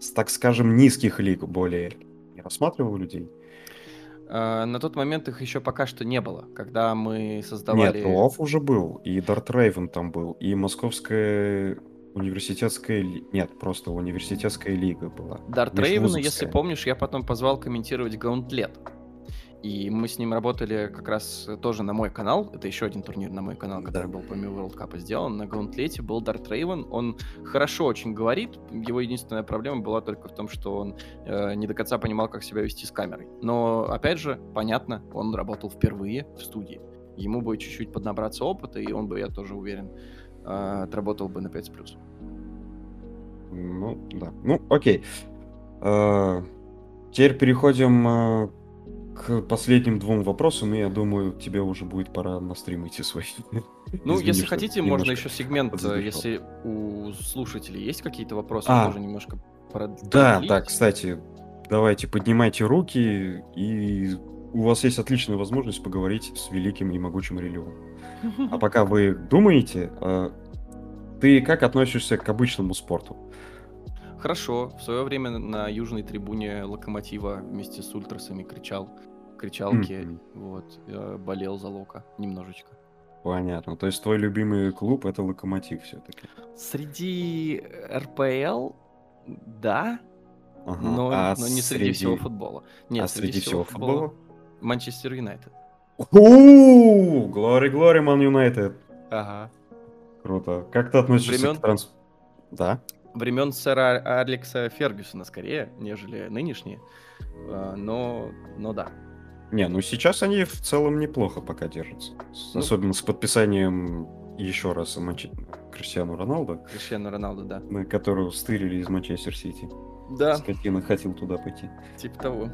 с, так скажем, низких лиг более не рассматривал людей? Э, на тот момент их еще пока что не было. Когда мы Нет, создавали... Ров уже был, и Дарт Рейвен там был, и Московская университетская... Нет, просто университетская лига была. Дарт Рейвена, если помнишь, я потом позвал комментировать Гаунтлет. И мы с ним работали как раз тоже на мой канал. Это еще один турнир на мой канал, который Да. был помимо World Cup сделан. На Гаунтлете был Дарт Рейвен. Он хорошо очень говорит. Его единственная проблема была только в том, что он э, не до конца понимал, как себя вести с камерой. Но, опять же, понятно, он работал впервые в студии. Ему бы чуть-чуть поднабраться опыта, и он бы, я тоже уверен, э, отработал бы на 5+. Ну, да. Ну, окей. Э, Теперь переходим э, к последним двум вопросам, и я думаю, тебе уже будет пора на стрим идти свой. Ну, Извини, если хотите, можно еще сегмент, э, подзадержал. если у слушателей есть какие-то вопросы, А. тоже немножко прод- Да, продлить. да, кстати, давайте поднимайте руки, и у вас есть отличная возможность поговорить с великим и могучим Релиом. А пока вы думаете, э, ты как относишься к обычному спорту? Хорошо. В свое время на южной трибуне Локомотива вместе с ультрасами кричал кричалки, Мгм. вот, э, болел за Лока немножечко. Понятно. То есть твой любимый клуб это Локомотив все-таки. Среди РПЛ, да, но, А но не среди, всего футбола. Нет, а среди всего футбола? Манчестер Юнайтед. Ууу, Глори, Глори, Ман Юнайтед. Ага. Круто. Как ты относишься Времен? к транс... Да? Времен сэра Алекса Фергюсона скорее, нежели нынешние. А, Но, но да. Не, ну сейчас они в целом неплохо пока держатся. Ну. Особенно с подписанием еще раз Манче- Криштиану Роналду, Криштиану Роналду, да. на которого стырили из Манчестер Сити. Да, Скотина хотел туда пойти. типа того.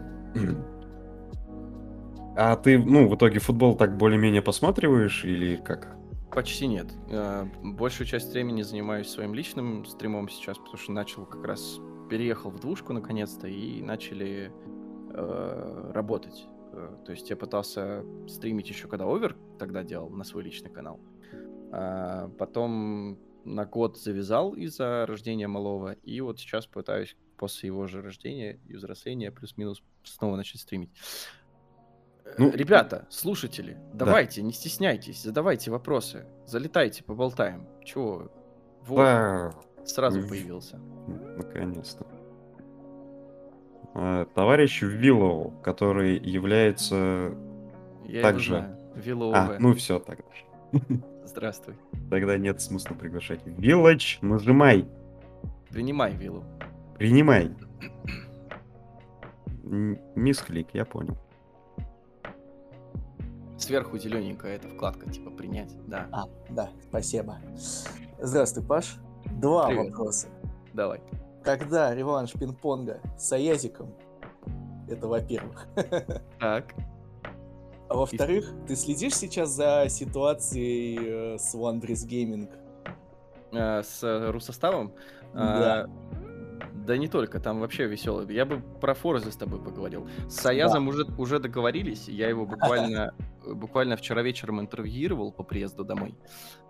А ты, ну, в итоге футбол так более-менее посматриваешь или как? Почти нет. Э, Большую часть времени занимаюсь своим личным стримом сейчас, потому что начал как раз переехал в двушку наконец-то и начали э, работать. Э, То есть я пытался стримить еще когда овер тогда делал на свой личный канал. А потом на год завязал из-за рождения малого, и вот сейчас пытаюсь после его же рождения и взросления плюс-минус снова начать стримить. Э, Ну, Ребята, слушатели, давайте, не стесняйтесь, задавайте вопросы, залетайте, поболтаем. Чего? Вот, Да, сразу появился. наконец-то. А, Товарищ Виллоу, который является... Я Также. Виллоу А, ну все тогда. Здравствуй. Тогда нет смысла приглашать. Виллач, нажимай, Принимай виллу. принимай. Мисклик, я понял. Сверху зелененькая эта вкладка, типа принять. Да, А, да, спасибо. Здравствуй, Паш. Два Привет. вопроса. давай. Когда реванш пинг-понга с Аязиком? Это во-первых. *laughs* Так. А во-вторых, ты следишь сейчас за ситуацией э, с Wondrous Gaming? Э, С э, русоставом? Да. А, Да не только, там вообще веселый. Я бы про Форза с тобой поговорил. С Аязом уже, уже договорились. Я его буквально, *laughs* буквально вчера вечером интервьюировал по приезду домой.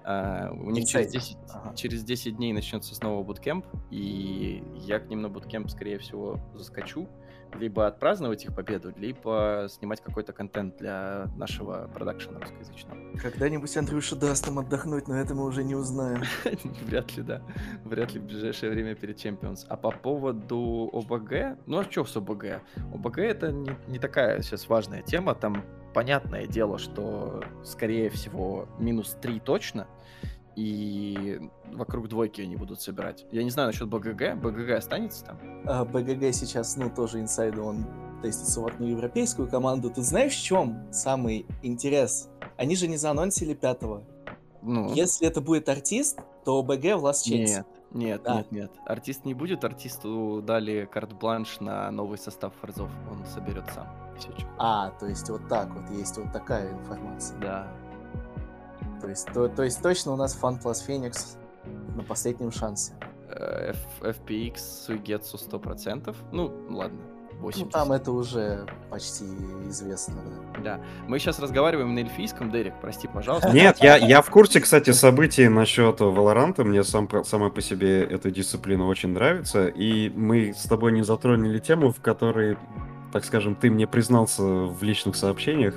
А, у них через Инсайд. 10, Ага. через 10 дней начнется снова буткемп, и я к ним на буткемп, скорее всего, заскочу. Либо отпраздновать их победу, либо снимать какой-то контент для нашего продакшена русскоязычного. Когда-нибудь Андрюша даст нам отдохнуть, но это мы уже не узнаем. *laughs* Вряд ли, да. Вряд ли в ближайшее время перед Champions. А по поводу ОБГ, ну а что с ОБГ? ОБГ это не, не такая сейчас важная тема. Там понятное дело, что скорее всего минус 3 точно. И вокруг двойки они будут собирать. Я не знаю насчет БГГ. БГГ останется там? А БГГ сейчас, ну, тоже инсайда, он тестится в одну европейскую команду. Тут знаешь, в чем самый интерес? Они же не заанонсили пятого. Ну, Если это будет артист, то БГ в Last Chance. нет, нет, Да. нет, нет. Артист не будет. Артисту дали карт-бланш на новый состав форзов. Он соберет сам. Все, А, то есть вот так вот, есть вот такая информация. Да, То есть, то, то есть точно у нас Фан плюс Феникс на последнем шансе. Э, F- FPX Суигетсу 100%. Ну, ладно, 80. Ну, там это уже почти известно. да. Да. Мы сейчас разговариваем на эльфийском, Дерек, прости, пожалуйста. Нет, я, я в курсе, кстати, событий насчет Валоранта. Мне сам, сама по себе эта дисциплина очень нравится. И мы с тобой не затронули тему, в которой, так скажем, ты мне признался в личных сообщениях,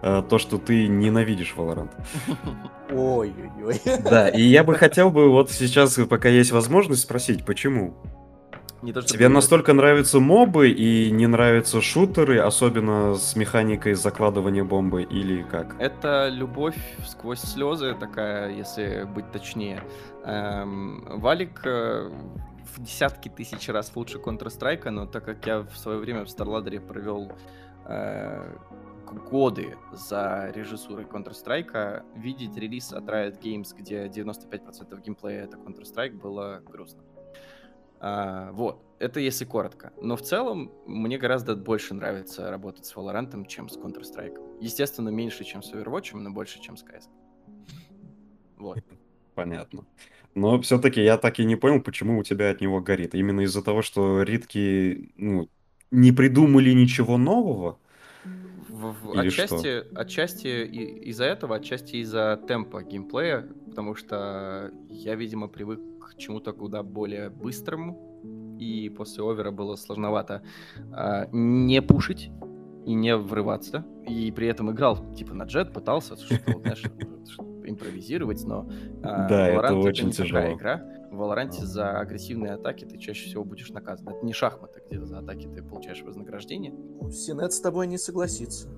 то, что ты ненавидишь Валорант. Ой-ой-ой. Да, и я бы хотел бы вот сейчас, пока есть возможность, спросить, почему? Не то, что Тебе настолько нравятся мобы и не нравятся шутеры, особенно с механикой закладывания бомбы, или как? Это любовь сквозь слезы такая, если быть точнее. Эм, Валик э, в десятки тысяч раз лучше Counter-Strike, но так как я в свое время в Старладере провел э, годы за режиссурой Counter-Strike, видеть релиз от Riot Games, где 95% геймплея это Counter-Strike, было грустно. А, вот, это если коротко. Но в целом мне гораздо больше нравится работать с Valorant, чем с Counter-Strike. Естественно, меньше, чем с Overwatch, но больше, чем с CS. Вот. Понятно. Но все-таки я так и не понял, почему у тебя от него горит. Именно из-за того, что Ритки ну, не придумали ничего нового. В- в- отчасти отчасти и- из-за этого, отчасти из-за темпа геймплея, потому что я, видимо, привык к чему-то куда более быстрому, и после овера было сложновато а, не пушить и не врываться, и при этом играл типа на джет, пытался что-то, знаешь, *laughs* импровизировать, но а, Да, это Valorant очень не такая тяжело. игра. В Валоранте за агрессивные атаки ты чаще всего будешь наказан. Это не шахматы, где за атаки ты получаешь вознаграждение. Ну, Синет с тобой не согласится.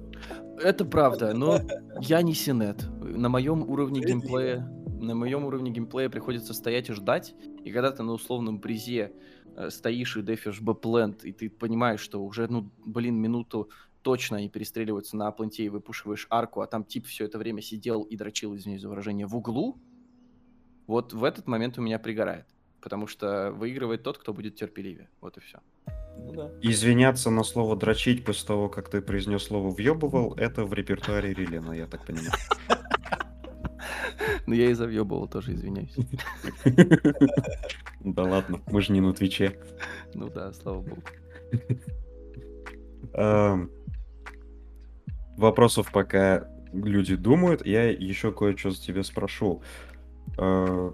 Это правда, но *laughs* я не Синет. На моем уровне геймплея, на моем уровне геймплея приходится стоять и ждать, и когда ты на условном бризе э, стоишь и дефишь бэплент, и ты понимаешь, что уже, ну, блин, минуту точно они перестреливаются на пленте, и выпушиваешь арку, а там тип все это время сидел и дрочил, извиняюсь за выражение, в углу, вот в этот момент у меня пригорает. Потому что выигрывает тот, кто будет терпеливее. Вот и все. Ну да. Извиняться на слово дрочить после того, как ты произнес слово въебывал, это в репертуаре Рилена, я так понимаю. Но я и завъебывал тоже, извиняюсь. *laughs* Да ладно, мы же не на Твиче. Ну да, слава богу. Вопросов пока люди думают, я еще кое-что с тебя спрошу. Э,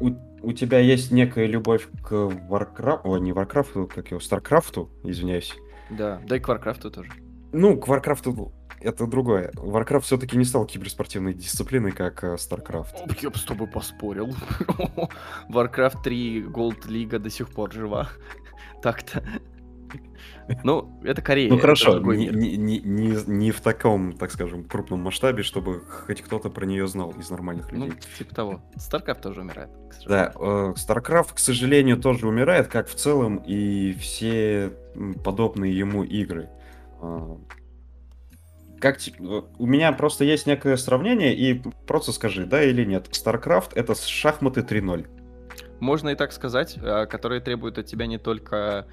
У, у тебя есть некая любовь к Warcraft, о, не Warcraft, как его, Старкрафту, извиняюсь. Да, да и к Варкрафту тоже. Ну, к Warcraft это другое. Warcraft все-таки не стал киберспортивной дисциплиной, как э, Starcraft. Я бы с тобой поспорил. Warcraft 3 Gold Лига до сих пор жива. *laughs* Так-то. Ну, это Корея. Ну хорошо, не, не, не, не- в таком, так скажем, крупном масштабе, чтобы хоть кто-то про нее знал из нормальных Ну, людей. типа того. StarCraft тоже умирает. к сожалению. Да, э, StarCraft, к сожалению, тоже умирает, как в целом и все подобные ему игры. А, Как э, у меня просто есть некое сравнение, и просто скажи, да или нет. StarCraft это шахматы 3.0. Можно и так сказать, а, которые требуют от тебя не только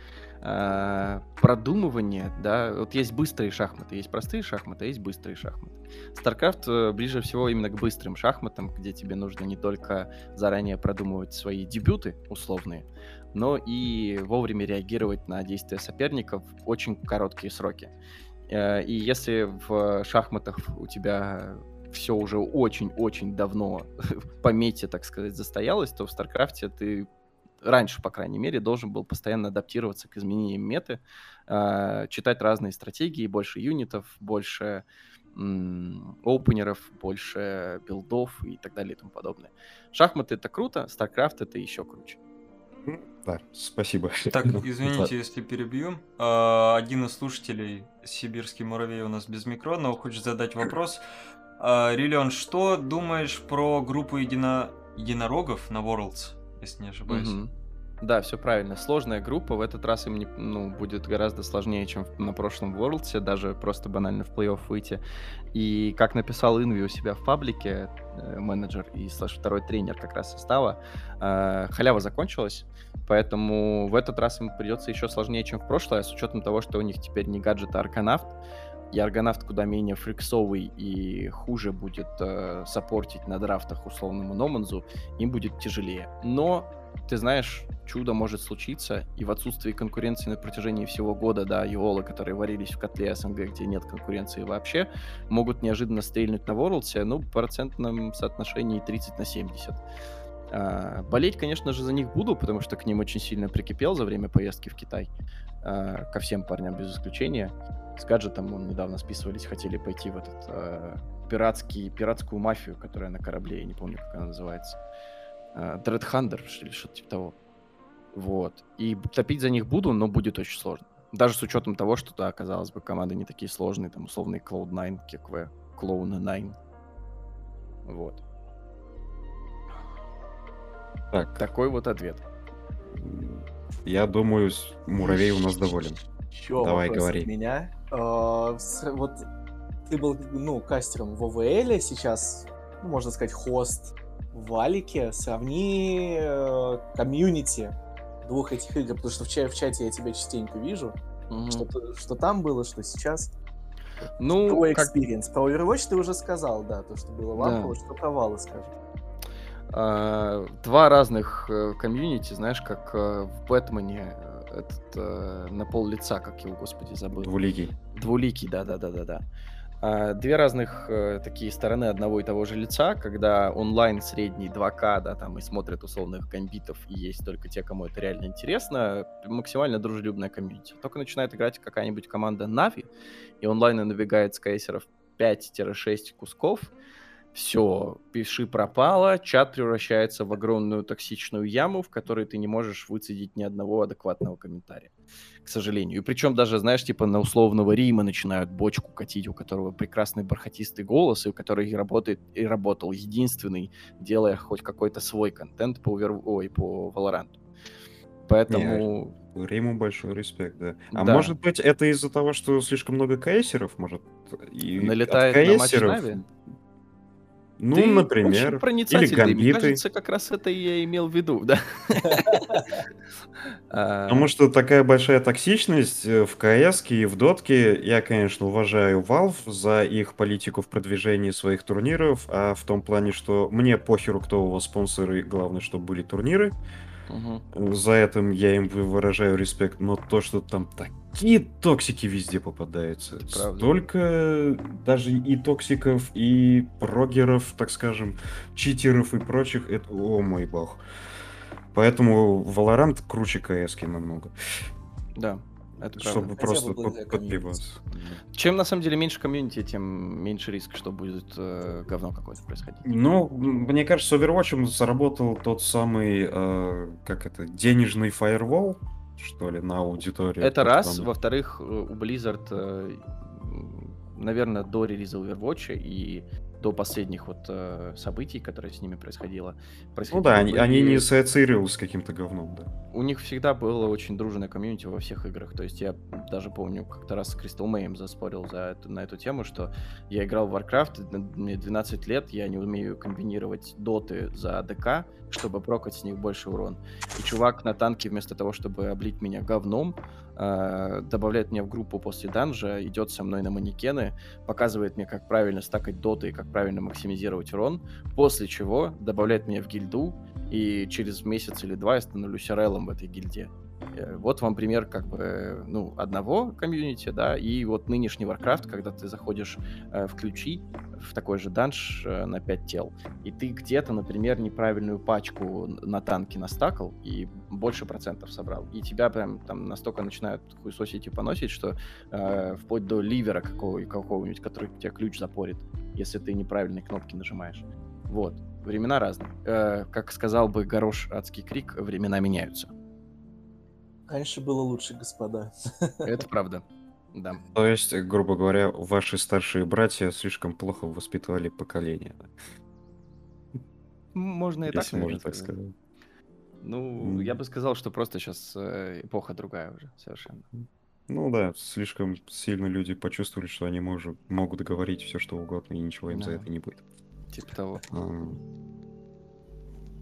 а, продумывания, да, вот есть быстрые шахматы, есть простые шахматы, а есть быстрые шахматы. StarCraft э, ближе всего именно к быстрым шахматам, где тебе нужно не только заранее продумывать свои дебюты условные, но и вовремя реагировать на действия соперников в очень короткие сроки. Э, И если в шахматах у тебя все уже очень-очень давно *laughs* по мете, так сказать, застоялось, то в Старкрафте ты раньше, по крайней мере, должен был постоянно адаптироваться к изменениям меты, э, читать разные стратегии, больше юнитов, больше м, опенеров, больше билдов и так далее и тому подобное. Шахматы это круто, StarCraft это еще круче. Да, спасибо. Так, извините, если перебью. А, Один из слушателей, сибирский муравей у нас без микрона, хочет задать вопрос. А, Риллион, что думаешь про группу едино... единорогов на Worlds, если не ошибаюсь? Мгм. Да, все правильно. Сложная группа. В этот раз им не- ну, будет гораздо сложнее, чем на прошлом Worlds, даже просто банально в плей-офф выйти. И как написал Инви у себя в паблике, э, менеджер и слэш второй тренер как раз состава, э, халява закончилась, поэтому в этот раз им придется еще сложнее, чем в прошлое, с учетом того, что у них теперь не гаджет, а арканавт. И аргонавт куда менее фриксовый и хуже будет э, саппортить на драфтах условному Номанзу, им будет тяжелее. Но ты знаешь, чудо может случиться, и в отсутствии конкуренции на протяжении всего года, да, Иолы, которые варились в котле СНГ, где нет конкуренции вообще, могут неожиданно стрельнуть на Ворлдсе, ну, в процентном соотношении 30 на 70. А, болеть, конечно же, за них буду, потому что к ним очень сильно прикипел за время поездки в Китай. А, ко всем парням без исключения. С гаджетом он недавно списывались, хотели пойти в этот а, пиратский, пиратскую мафию, которая на корабле, я не помню, как она называется. Dread Hunter, что ли, что-то типа того. Вот. И топить за них буду, но будет очень сложно. Даже с учетом того, что, да, казалось бы, команды не такие сложные, там, условный Cloud9, KQV, Clone 9. Вот. Так, Такой вот ответ. я думаю, муравей у нас доволен. Еще Давай, говори. от меня. А, вот ты был, ну, кастером в ОВЛ, сейчас, ну, можно сказать, хост в Валике. Сравни э, комьюнити двух этих игр, потому что в, ча- в чате я тебя частенько вижу. Что, ты- что там было, что сейчас. Ну, Твой как экспириенс. Про Overwatch ты уже сказал, да, то, что было Да. лампово, что про Валы скажи. А, два разных э, комьюнити, знаешь, как э, в Бэтмене э, этот на пол лица, как его, господи, забыл. Двуликий. Двуликий, да-да-да-да-да. А, Две разных э, такие стороны одного и того же лица, когда онлайн средний 2К, да, там и смотрят условных гамбитов, и есть только те, кому это реально интересно, максимально дружелюбная комьюнити. Только начинает играть какая-нибудь команда Нави, и онлайн набегает с кейсеров 5-6 кусков, все, пиши пропало, чат превращается в огромную токсичную яму, в которой ты не можешь выцедить ни одного адекватного комментария к сожалению. И причем даже, знаешь, типа на условного Рима начинают бочку катить, у которого прекрасный бархатистый голос, и у которого и работает, и работал единственный, делая хоть какой-то свой контент по, Over... Ой, по Valorant. Поэтому... Риму большой респект, да. А Да. может быть, это из-за того, что слишком много кейсеров, может, и Налетает на матч Нави? Ну, Ты например, или проницательный. Мне гамбиты. кажется, как раз это я имел в виду, да. *laughs* А, Потому что такая большая токсичность э, в КС и в Дотке. Я, конечно, уважаю Valve за их политику в продвижении своих турниров, а в том плане, что мне похеру, кто его спонсоры, главное, чтобы были турниры. Мгм. За это я им вы- выражаю респект, но то, что там такие токсики везде попадаются, правда. столько даже и токсиков, и прогеров, так скажем, читеров и прочих, это, о мой бог. Поэтому Valorant круче КС намного, Да, это правда. чтобы бы просто под- подпиваться. Чем на самом деле меньше комьюнити, тем меньше риск, что будет э, говно какое-то происходить. Ну, мне кажется, с Overwatch заработал тот самый, э, как это, денежный фаервол, что ли, на аудиторию. Это раз. самый. Во-вторых, э, у Blizzard, э, наверное, до релиза Overwatch и до последних вот э, событий, которые с ними происходило. Ну происходило, да, они, были- они не ассоциировались с каким-то говном, да. У них всегда было очень дружное комьюнити во всех играх. То есть я даже помню, как-то раз с Crystal Mayhem заспорил за это, на эту тему, что я играл в Warcraft, мне 12 лет, я не умею комбинировать доты за ДК, чтобы прокать с них больше урон. И чувак на танке вместо того, чтобы облить меня говном, добавляет меня в группу после данжа, идет со мной на манекены, показывает мне, как правильно стакать доты и как правильно максимизировать урон, после чего добавляет меня в гильду, и через месяц или два я становлюсь орелом в этой гильдии. Э, Вот вам пример как бы, ну, одного комьюнити, да, и вот нынешний Warcraft, когда ты заходишь э, в ключи в такой же данж э, на 5 тел, и ты где-то, например, неправильную пачку на танке настакал и больше процентов собрал, и тебя прям там настолько начинают хуесосить и поносить, что э, вплоть до ливера какого- какого-нибудь, который тебе ключ запорит, если ты неправильные кнопки нажимаешь. Вот. Времена разные. Э, как сказал бы Горош Адский Крик, времена меняются. Раньше было лучше, господа. Это правда. Да. То есть, э, грубо говоря, ваши старшие братья слишком плохо воспитывали поколение, Можно и так, если наверное, можно так сказать. сказать. Ну, я М. бы сказал, что просто сейчас эпоха другая уже совершенно. Ну да, слишком сильно люди почувствовали, что они может, могут говорить все, что угодно, и ничего им за Да. это не будет. Типа того. А,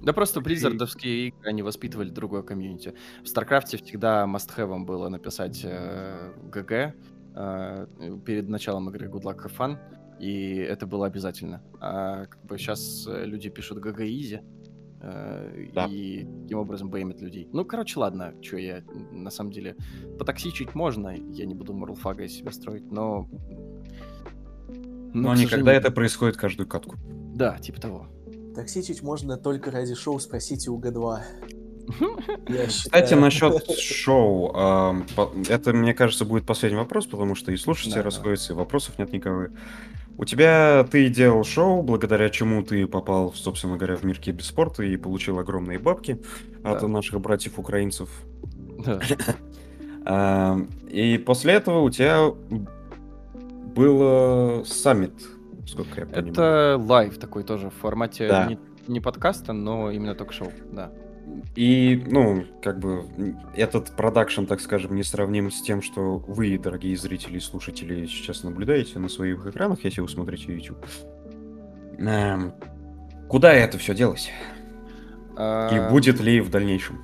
Да просто близзардовские игры, они воспитывали другое комьюнити. В StarCraft е всегда must-have было написать э, GG э, перед началом игры Good Luck Have Fun, и это было обязательно. А как бы сейчас люди пишут GG Easy, э, Да. и таким образом BM ят людей. Ну, короче, ладно, что я, на самом деле, потоксичить можно, я не буду Морлфага из себя строить, но... Но к не когда сожалению- это происходит каждую катку. Да, типа того. Токсичить можно только ради шоу «Спросите у Г2». Я Кстати, считаю. насчет *laughs* шоу, по- это, мне кажется, будет последний вопрос, потому что и слушатели Да, расходятся, и вопросов нет никого. У тебя ты делал шоу, благодаря чему ты попал, собственно говоря, в мир киберспорта и получил огромные бабки от наших братьев-украинцев. Да. Ам, *laughs* И после этого у тебя был саммит, сколько я понимаю. Это live такой тоже в формате Да. не, не подкаста, но именно ток-шоу, да. И, ну, как бы, этот продакшн, так скажем, не сравним с тем, что вы, дорогие зрители и слушатели, сейчас наблюдаете на своих экранах, если вы смотрите YouTube. Эм, Куда это все делось? И А, будет ли в дальнейшем?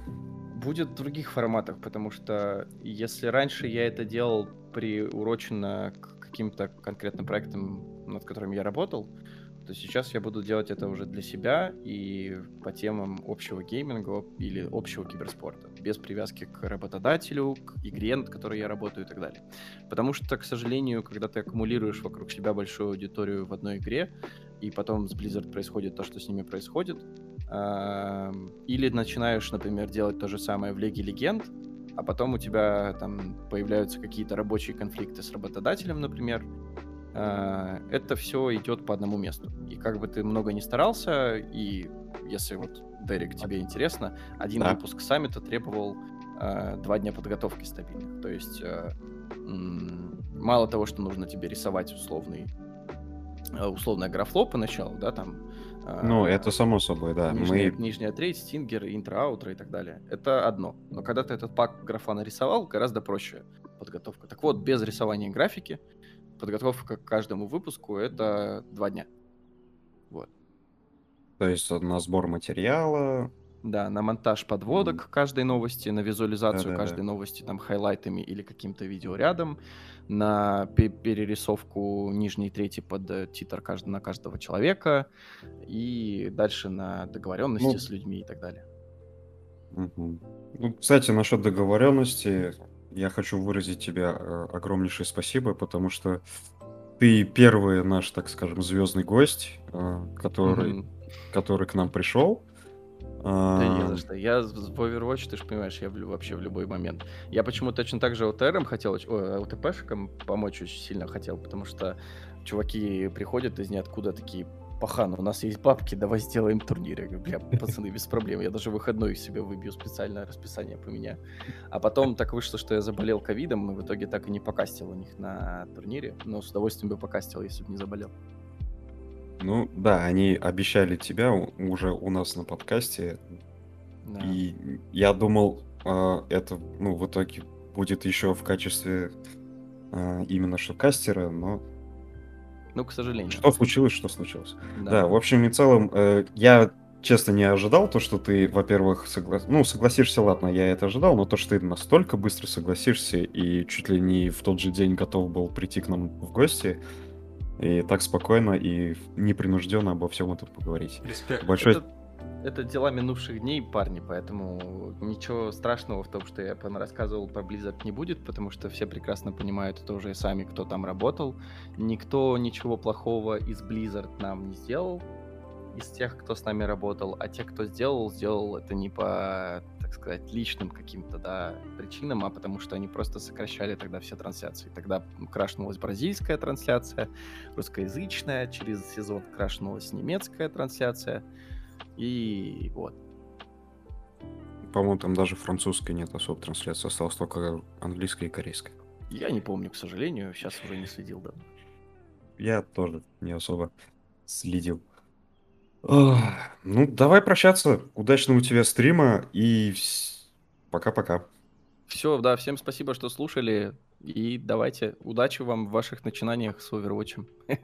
Будет в других форматах, потому что если раньше я это делал приуроченно к каким-то конкретным проектам, над которыми я работал, то сейчас я буду делать это уже для себя и по темам общего гейминга или общего киберспорта, без привязки к работодателю, к игре, над которой я работаю и так далее. Потому что, к сожалению, когда ты аккумулируешь вокруг себя большую аудиторию в одной игре, и потом с Blizzard происходит то, что с ними происходит, ам, или начинаешь, например, делать то же самое в Лиге Легенд, а потом у тебя там появляются какие-то рабочие конфликты с работодателем, например, а, это все идет по одному месту. И как бы ты много не старался, и если вот, Дерек, тебе интересно, один Да. выпуск саммита требовал а, два дня подготовки стабильных. То есть а, мало того, что нужно тебе рисовать условный условная графло поначалу, да, там... Ну, а, это само собой, да. Нижняя, Мы... нижняя треть, стингер, интро, аутро и так далее. Это одно. Но когда ты этот пак графа нарисовал, гораздо проще подготовка. Так вот, без рисования графики, подготовка к каждому выпуску — это два дня. Вот. То есть на сбор материала. Да, на монтаж подводок каждой новости, на визуализацию Да-да-да. каждой новости там хайлайтами или каким-то видеорядом, на пе- перерисовку нижней трети под э, титр кажд- на каждого человека и дальше на договоренности Ну, с людьми и так далее. Мгм. Ну, кстати, насчет договоренности, я хочу выразить тебе э, огромнейшее спасибо, потому что ты первый наш, так скажем, звездный гость, э, который, Мгм. который к нам пришел. Да не за что. Я в Overwatch, ты же понимаешь, я в вообще в любой момент. Я почему точно так же ОТРом хотел, ой, ЛТПшкам помочь очень сильно хотел, потому что чуваки приходят из ниоткуда такие, пахан, у нас есть бабки, давай сделаем турнир. Я говорю, бля, *laughs* пацаны, без проблем. Я даже выходной себе выбью специальное расписание поменяю. А потом так вышло, что я заболел ковидом, и в итоге так и не покастил у них на турнире. Но с удовольствием бы покастил, если бы не заболел. Ну да, они обещали тебя уже у нас на подкасте, Да. и я думал, а, это, ну, в итоге будет еще в качестве а, именно что кастера, но Ну, к сожалению. что случилось, что случилось. Да. Да, в общем и целом, э, я честно не ожидал то, что ты, во-первых, согла... ну, согласишься, ладно, я это ожидал, но то, что ты настолько быстро согласишься и чуть ли не в тот же день готов был прийти к нам в гости, и так спокойно и непринужденно обо всем этом поговорить. Респект. Большое... Это, это дела минувших дней, парни, поэтому ничего страшного в том, что я рассказывал про Blizzard не будет, потому что все прекрасно понимают это уже сами, кто там работал. Никто ничего плохого из Blizzard нам не сделал, из тех, кто с нами работал, а те, кто сделал, сделал это не по, так сказать, личным каким-то, да, причинам, а потому что они просто сокращали тогда все трансляции. Тогда крашнулась бразильская трансляция, русскоязычная, через сезон крашнулась немецкая трансляция, и вот. По-моему, там даже французской нет особо трансляции, осталось только английская и корейская. Я не помню, к сожалению, сейчас уже не следил, да. Я тоже не особо следил. Ох, ну, давай прощаться. Удачного у тебя стрима и пока-пока. Все, да, всем спасибо, что слушали. И давайте, удачи вам в ваших начинаниях с Overwatch. *laughs*